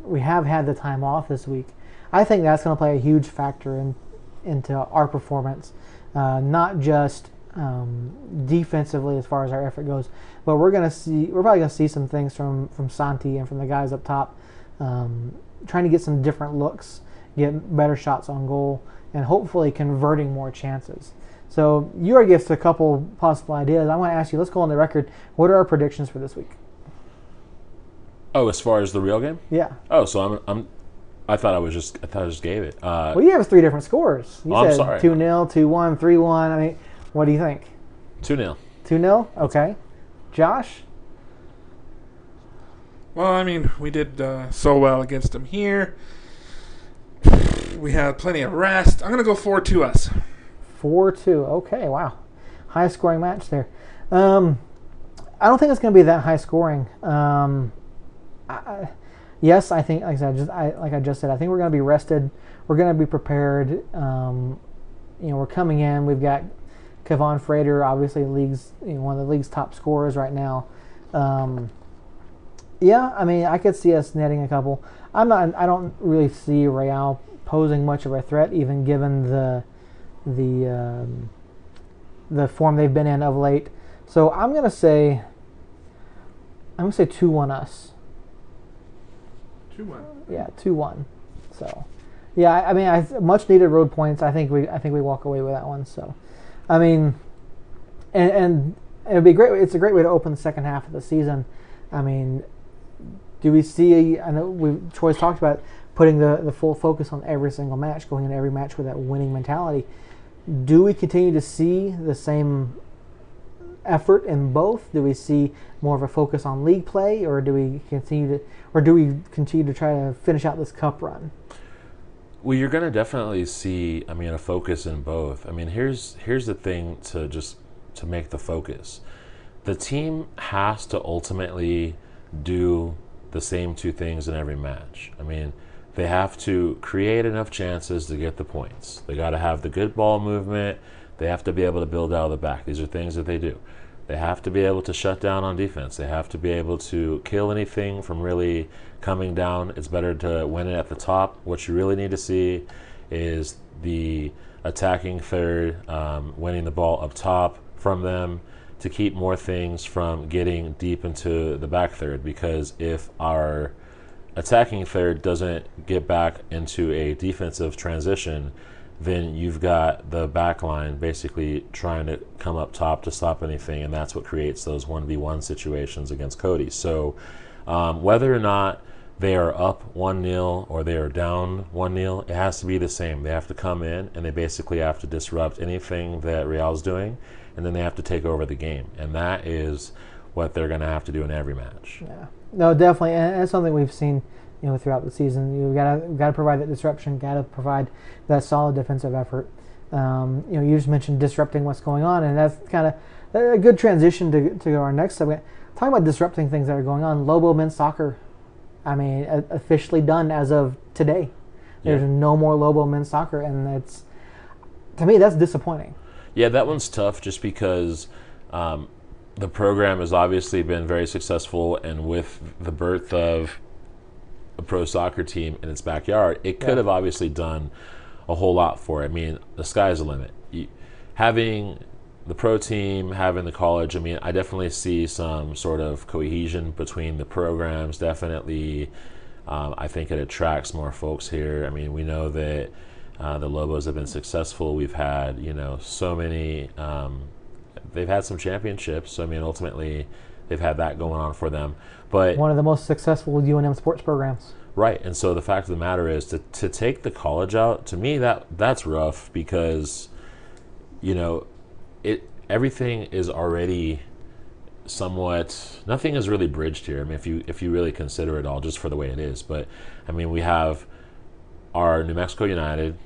[SPEAKER 3] we have had the time off this week. I think that's going to play a huge factor in into our performance, uh, not just um, defensively as far as our effort goes, but we're going to see we're probably going to see some things from from Santi and from the guys up top, um, trying to get some different looks, get better shots on goal, and hopefully converting more chances. So you gave us a couple possible ideas. I want to ask you. Let's go on the record. What are our predictions for this week?
[SPEAKER 4] Oh, as far as the real game?
[SPEAKER 3] Yeah.
[SPEAKER 4] Oh, so I'm, I'm I thought I was just, I thought I just gave it. Uh,
[SPEAKER 3] Well, you have three different scores. You
[SPEAKER 4] Oh, I'm
[SPEAKER 3] said
[SPEAKER 4] sorry.
[SPEAKER 3] 2 0, 2 1, 3 1. I mean, what do you think?
[SPEAKER 4] two 0
[SPEAKER 3] 2 0? Okay. Josh?
[SPEAKER 2] Well, I mean, we did uh, so well against them here. We had plenty of rest. I'm gonna go four to us.
[SPEAKER 3] 4 2. Okay, wow. High scoring match there. Um, I don't think it's going to be that high scoring. Um, I, I- yes, I think, like I said, just I, like I just said, I think we're going to be rested. We're going to be prepared. Um, you know, we're coming in. We've got Kevaughn Frater, obviously, league's you know, one of the league's top scorers right now. Um, yeah, I mean, I could see us netting a couple. I'm not. I don't really see Real posing much of a threat, even given the the um, the form they've been in of late. So I'm gonna say. I'm gonna say two one us.
[SPEAKER 2] Two one.
[SPEAKER 3] Yeah, two one. So, yeah, I, I mean, I, much needed road points. I think we, I think we walk away with that one. So, I mean, and, and it'd be great. It's a great way to open the second half of the season. I mean, do we see? I know we Troy's talked about putting the the full focus on every single match, going into every match with that winning mentality. Do we continue to see the same effort in both? Do we see more of a focus on league play, or do we continue to, or do we continue to try to finish out this cup run?
[SPEAKER 4] Well, you're going to definitely see. I mean, a focus in both. I mean, here's here's the thing to just to make the focus. The team has to ultimately do the same two things in every match. I mean, they have to create enough chances to get the points. They got to have the good ball movement. They have to be able to build out of the back. These are things that they do. They have to be able to shut down on defense. They have to be able to kill anything from really coming down. It's better to win it at the top. What you really need to see is the attacking third um, winning the ball up top from them to keep more things from getting deep into the back third. Because if our attacking third doesn't get back into a defensive transition, then you've got the back line basically trying to come up top to stop anything, and that's what creates those 1v1 situations against Cody. So, um, whether or not they are up 1 0 or they are down 1 0, it has to be the same. They have to come in and they basically have to disrupt anything that Real's doing, and then they have to take over the game. And that is what they're going to have to do in every match.
[SPEAKER 3] Yeah, no, definitely, and it's something we've seen, you know, throughout the season. You got to got to provide that disruption, got to provide that solid defensive effort. Um, you know, you just mentioned disrupting what's going on, and that's kind of a good transition to to our next subject. Talking about disrupting things that are going on, Lobo men's soccer. I mean, officially done as of today. There's
[SPEAKER 4] Yeah.
[SPEAKER 3] no more Lobo men's soccer, and it's to me that's disappointing.
[SPEAKER 4] Yeah, that one's tough just because um, the program has obviously been very successful, and with the birth of a pro soccer team in its backyard, it could
[SPEAKER 3] Yeah.
[SPEAKER 4] have obviously done a whole lot for it. I mean, the sky's the limit. You, having the pro team, having the college, I mean, I definitely see some sort of cohesion between the programs. Definitely, um, I think it attracts more folks here. I mean, we know that uh, the Lobos have been successful. We've had, you know, so many. Um, they've had some championships. So I mean, ultimately, they've had that going on for them. But
[SPEAKER 3] One of the most successful UNM sports programs.
[SPEAKER 4] Right, and so the fact of the matter is to to take the college out to me that that's rough because you know it everything is already somewhat nothing is really bridged here. I mean if you if you really consider it all just for the way it is, but I mean we have our New Mexico United,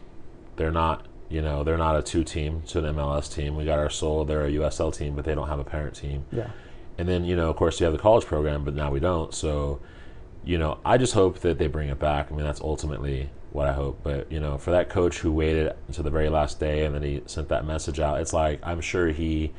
[SPEAKER 4] they're not you know they're not a two team to an MLS team. We got our Sol, they're a USL team, but they don't have a parent team.
[SPEAKER 3] Yeah.
[SPEAKER 4] And then, you know, of course, you have the college program, but now we don't. So, you know, I just hope that they bring it back. I mean, that's ultimately what I hope. But, you know, for that coach who waited until the very last day and then he sent that message out, it's like, I'm sure he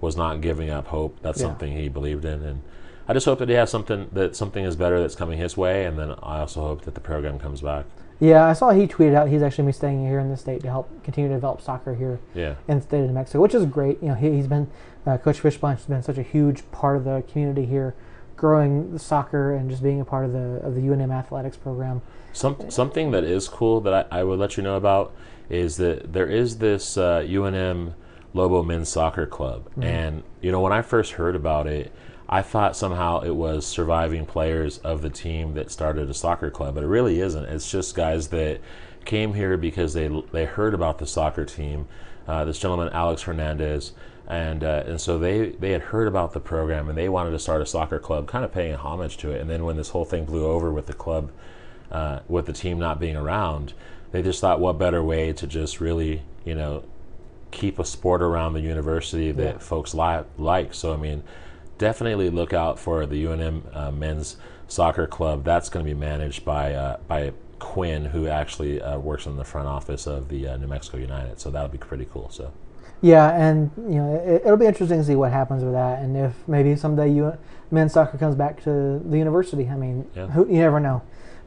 [SPEAKER 4] was not giving up hope. That's
[SPEAKER 3] Yeah.
[SPEAKER 4] something he believed in. And I just hope that he has something, that something is better that's coming his way. And then I also hope that the program comes back.
[SPEAKER 3] Yeah, I saw he tweeted out he's actually going to be staying here in the state to help continue to develop soccer here
[SPEAKER 4] Yeah.
[SPEAKER 3] in the state of New Mexico, which is great. You know, he, he's been uh, Coach Fishbein has been such a huge part of the community here, growing the soccer and just being a part of the of the UNM athletics program.
[SPEAKER 4] Some, something that is cool that I, I would let you know about is that there is this uh, UNM Lobo Men's Soccer Club. And, you know, when I first heard about it, I thought somehow it was surviving players of the team that started a soccer club, but it really isn't. It's just guys that came here because they, they heard about the soccer team. Uh, this gentleman, Alex Hernandez, and uh, and so they they had heard about the program and they wanted to start a soccer club, kind of paying homage to it. And then when this whole thing blew over with the club, uh, with the team not being around, they just thought, what better way to just really, you know, keep a sport around the university that
[SPEAKER 3] Yeah.
[SPEAKER 4] folks li- like. So I mean, definitely look out for the UNM uh, men's soccer club. That's going to be managed by uh, by Quinn, who actually uh, works in the front office of the uh, New Mexico United. So that'll be pretty cool. So.
[SPEAKER 3] Yeah, and you know it, it'll be interesting to see what happens with that, and if maybe someday you men's soccer comes back to the university. I mean,
[SPEAKER 4] Yeah.
[SPEAKER 3] who, you never know.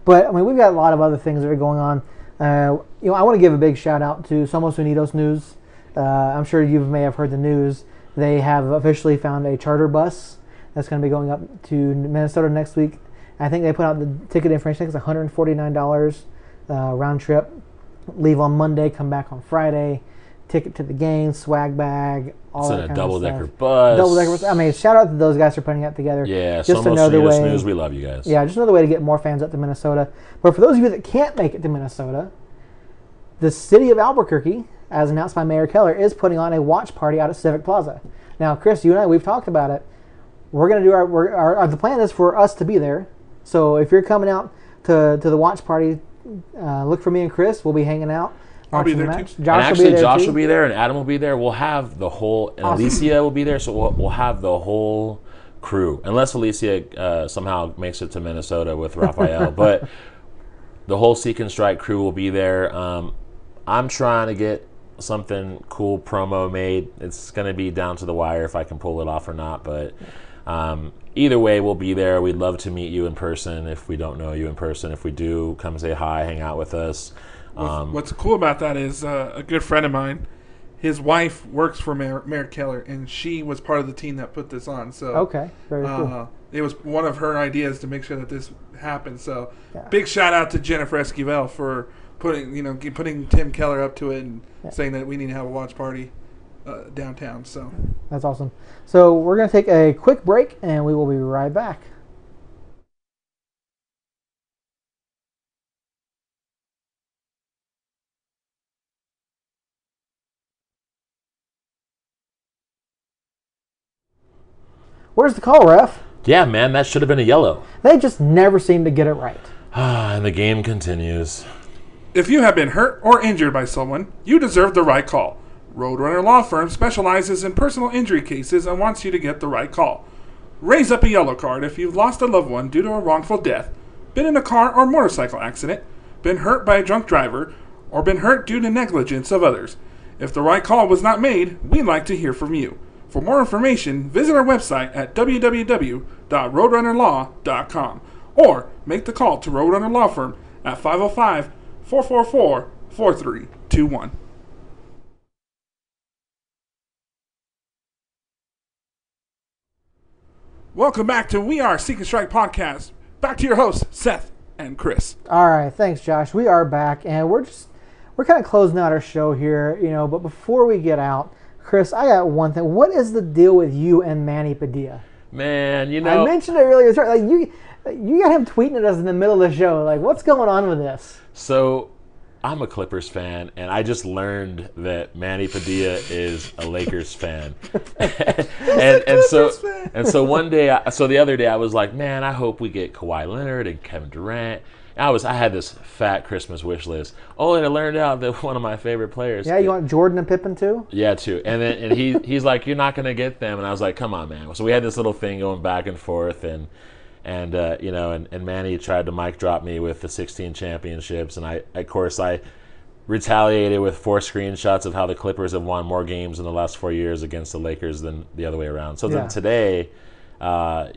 [SPEAKER 3] But I mean, we've got a lot of other things that are going on. Uh, you know, I want to give a big shout out to Somos Unidos News. Uh, I'm sure you may have heard the news. They have officially found a charter bus that's going to be going up to Minnesota next week. I think they put out the ticket information. It's $149 uh, round trip. Leave on Monday, come back on Friday. Ticket to the game, swag bag, all
[SPEAKER 4] It's in
[SPEAKER 3] that
[SPEAKER 4] a double decker bus.
[SPEAKER 3] Double decker bus. I mean, shout out to those guys for putting that together.
[SPEAKER 4] Yeah,
[SPEAKER 3] just another way.
[SPEAKER 4] News. We love you guys.
[SPEAKER 3] Yeah, just another way to get more fans up to Minnesota. But for those of you that can't make it to Minnesota, the city of Albuquerque, as announced by Mayor Keller, is putting on a watch party out at Civic Plaza. Now, Chris, you and I, we've talked about it. We're going to do our, we're, our, our. The plan is for us to be there. So if you're coming out to, to the watch party, uh, look for me and Chris. We'll be hanging out.
[SPEAKER 2] I'll be
[SPEAKER 3] the
[SPEAKER 2] there
[SPEAKER 3] match.
[SPEAKER 2] too.
[SPEAKER 3] Josh
[SPEAKER 4] and actually,
[SPEAKER 3] will be there
[SPEAKER 4] Josh
[SPEAKER 3] too.
[SPEAKER 4] will be there, and Adam will be there. We'll have the whole, and
[SPEAKER 3] Awesome.
[SPEAKER 4] Alicia will be there, so we'll, we'll have the whole crew, unless Alicia uh, somehow makes it to Minnesota with Raphael. but the whole Seek and Strike crew will be there. Um, I'm trying to get something cool promo made. It's going to be down to the wire if I can pull it off or not, but. Um, either way, we'll be there. We'd love to meet you in person if we don't know you in person. If we do, come say hi, hang out with us. Um,
[SPEAKER 2] What's cool about that is uh, a good friend of mine. His wife works for Mayor, Mayor Keller, and she was part of the team that put this on. So
[SPEAKER 3] Okay, very cool.
[SPEAKER 2] uh, it was one of her ideas to make sure that this happened. So
[SPEAKER 3] Yeah.
[SPEAKER 2] big shout out to Jennifer Esquivel for putting you know putting Tim Keller up to it and
[SPEAKER 3] Yeah.
[SPEAKER 2] saying that we need to have a watch party uh, downtown. So
[SPEAKER 3] That's awesome. So we're going to take a quick break, and we will be right back. Where's the call, ref?
[SPEAKER 4] yeah, man, that should have been a yellow.
[SPEAKER 3] They just never seem to get it right.
[SPEAKER 4] Ah, and the game continues.
[SPEAKER 2] If you have been hurt or injured by someone, you deserve the right call. Roadrunner Law Firm specializes in personal injury cases and wants you to get the right call. Raise up a yellow card if you've lost a loved one due to a wrongful death, been in a car or motorcycle accident, been hurt by a drunk driver, or been hurt due to negligence of others. If the right call was not made, we'd like to hear from you. For more information, visit our website at www.roadrunnerlaw.com or make the call to Roadrunner Law Firm at 505 444 4321. Welcome back to We Are Seek and Strike podcast. Back to your hosts, Seth and Chris.
[SPEAKER 3] All right, thanks, Josh. We are back, and we're just we're kind of closing out our show here, you know. But before we get out, Chris, I got one thing. What is the deal with you and Manny Padilla?
[SPEAKER 4] Man, you know, I
[SPEAKER 3] mentioned it earlier. Like you, you got him tweeting at us in the middle of the show. Like, what's going on with this?
[SPEAKER 4] so I'm a Clippers fan, and I just learned that Manny Padilla is a Lakers fan. and and so
[SPEAKER 2] fan.
[SPEAKER 4] and so one day, I, so the other day, I was like, man, I hope we get Kawhi Leonard and Kevin Durant. I was I had this fat Christmas wish list. Oh, and I learned out that one of my favorite players.
[SPEAKER 3] Yeah, you want Jordan and Pippen too?
[SPEAKER 4] Yeah, too. And then and he he's like, "You're not gonna get them," and I was like, "Come on, man." So we had this little thing going back and forth, and and uh, you know, and, and Manny tried to mic drop me with the 16 championships, and I of course I retaliated with four screenshots of how the Clippers have won more games in the last four years against the Lakers than the other way around. So
[SPEAKER 3] Yeah.
[SPEAKER 4] then today, uh,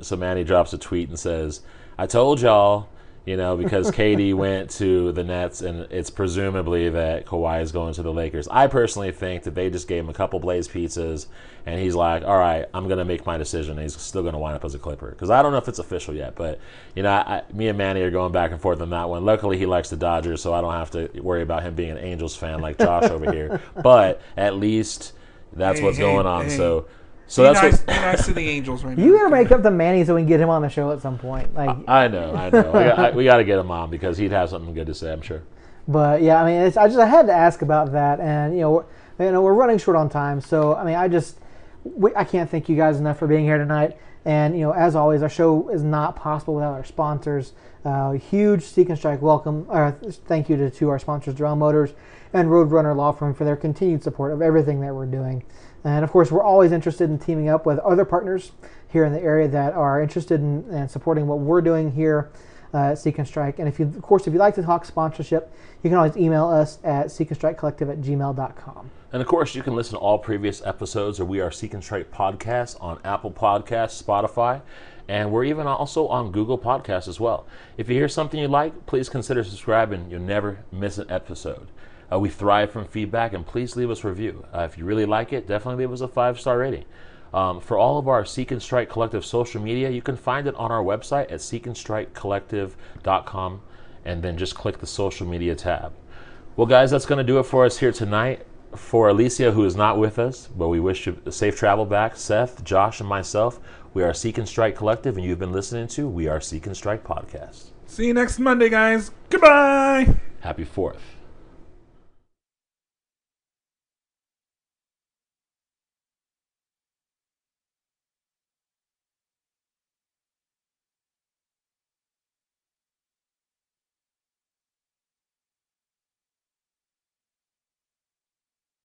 [SPEAKER 4] so Manny drops a tweet and says, "I told y'all." You know, because KD went to the Nets, and it's presumably that Kawhi is going to the Lakers. I personally think that they just gave him a couple Blaze pizzas, and he's like, "All right, I'm going to make my decision." And he's still going to wind up as a Clipper because I don't know if it's official yet. But you know, I, me and Manny are going back and forth on that one. Luckily, he likes the Dodgers, so I don't have to worry about him being an Angels fan like Josh over here. But at least that's
[SPEAKER 2] Hey,
[SPEAKER 4] what's
[SPEAKER 2] hey,
[SPEAKER 4] going on.
[SPEAKER 2] hey.
[SPEAKER 4] So, so
[SPEAKER 2] be,
[SPEAKER 4] that's
[SPEAKER 2] nice,
[SPEAKER 4] what.
[SPEAKER 2] be nice to the Angels right now.
[SPEAKER 3] You gotta make up to Manny so we can get him on the show at some point. Like,
[SPEAKER 4] I know, I know. I got, we got to get him on because he'd have something good to say. I'm sure.
[SPEAKER 3] But yeah, I mean, it's, I just I had to ask about that, and you know, we're- you know, we're running short on time, so I mean, I just we, I can't thank you guys enough for being here tonight. And you know, as always, our show is not possible without our sponsors. Uh, huge Seek and Strike welcome, uh, thank you to, to our sponsors, Drown Motors and Roadrunner Law Firm, for their continued support of everything that we're doing. And of course, we're always interested in teaming up with other partners here in the area that are interested in, in supporting what we're doing here. uh, Seek and Strike. And if you, of course, if you'd like to talk sponsorship, you can always email us at seekandstrikecollective at gmail.com.
[SPEAKER 4] And of course, you can listen to all previous episodes of We Are Seek and Strike podcast on Apple Podcasts, Spotify, and we're even also on Google Podcasts as well. If you hear something you like, please consider subscribing. You'll never miss an episode. Uh, we thrive from feedback, and please leave us a review. Uh, if you really like it, definitely leave us a five star rating. Um, for all of our Seek and Strike Collective social media, you can find it on our website at seekandstrikecollective.com and then just click the social media tab. Well, guys, that's going to do it for us here tonight. For Alicia, who is not with us, but we wish you safe travel back, Seth, Josh, and myself, we are Seek and Strike Collective, and you've been listening to We Are Seek and Strike Podcast.
[SPEAKER 2] See you next Monday, guys. Goodbye.
[SPEAKER 4] Happy 4th.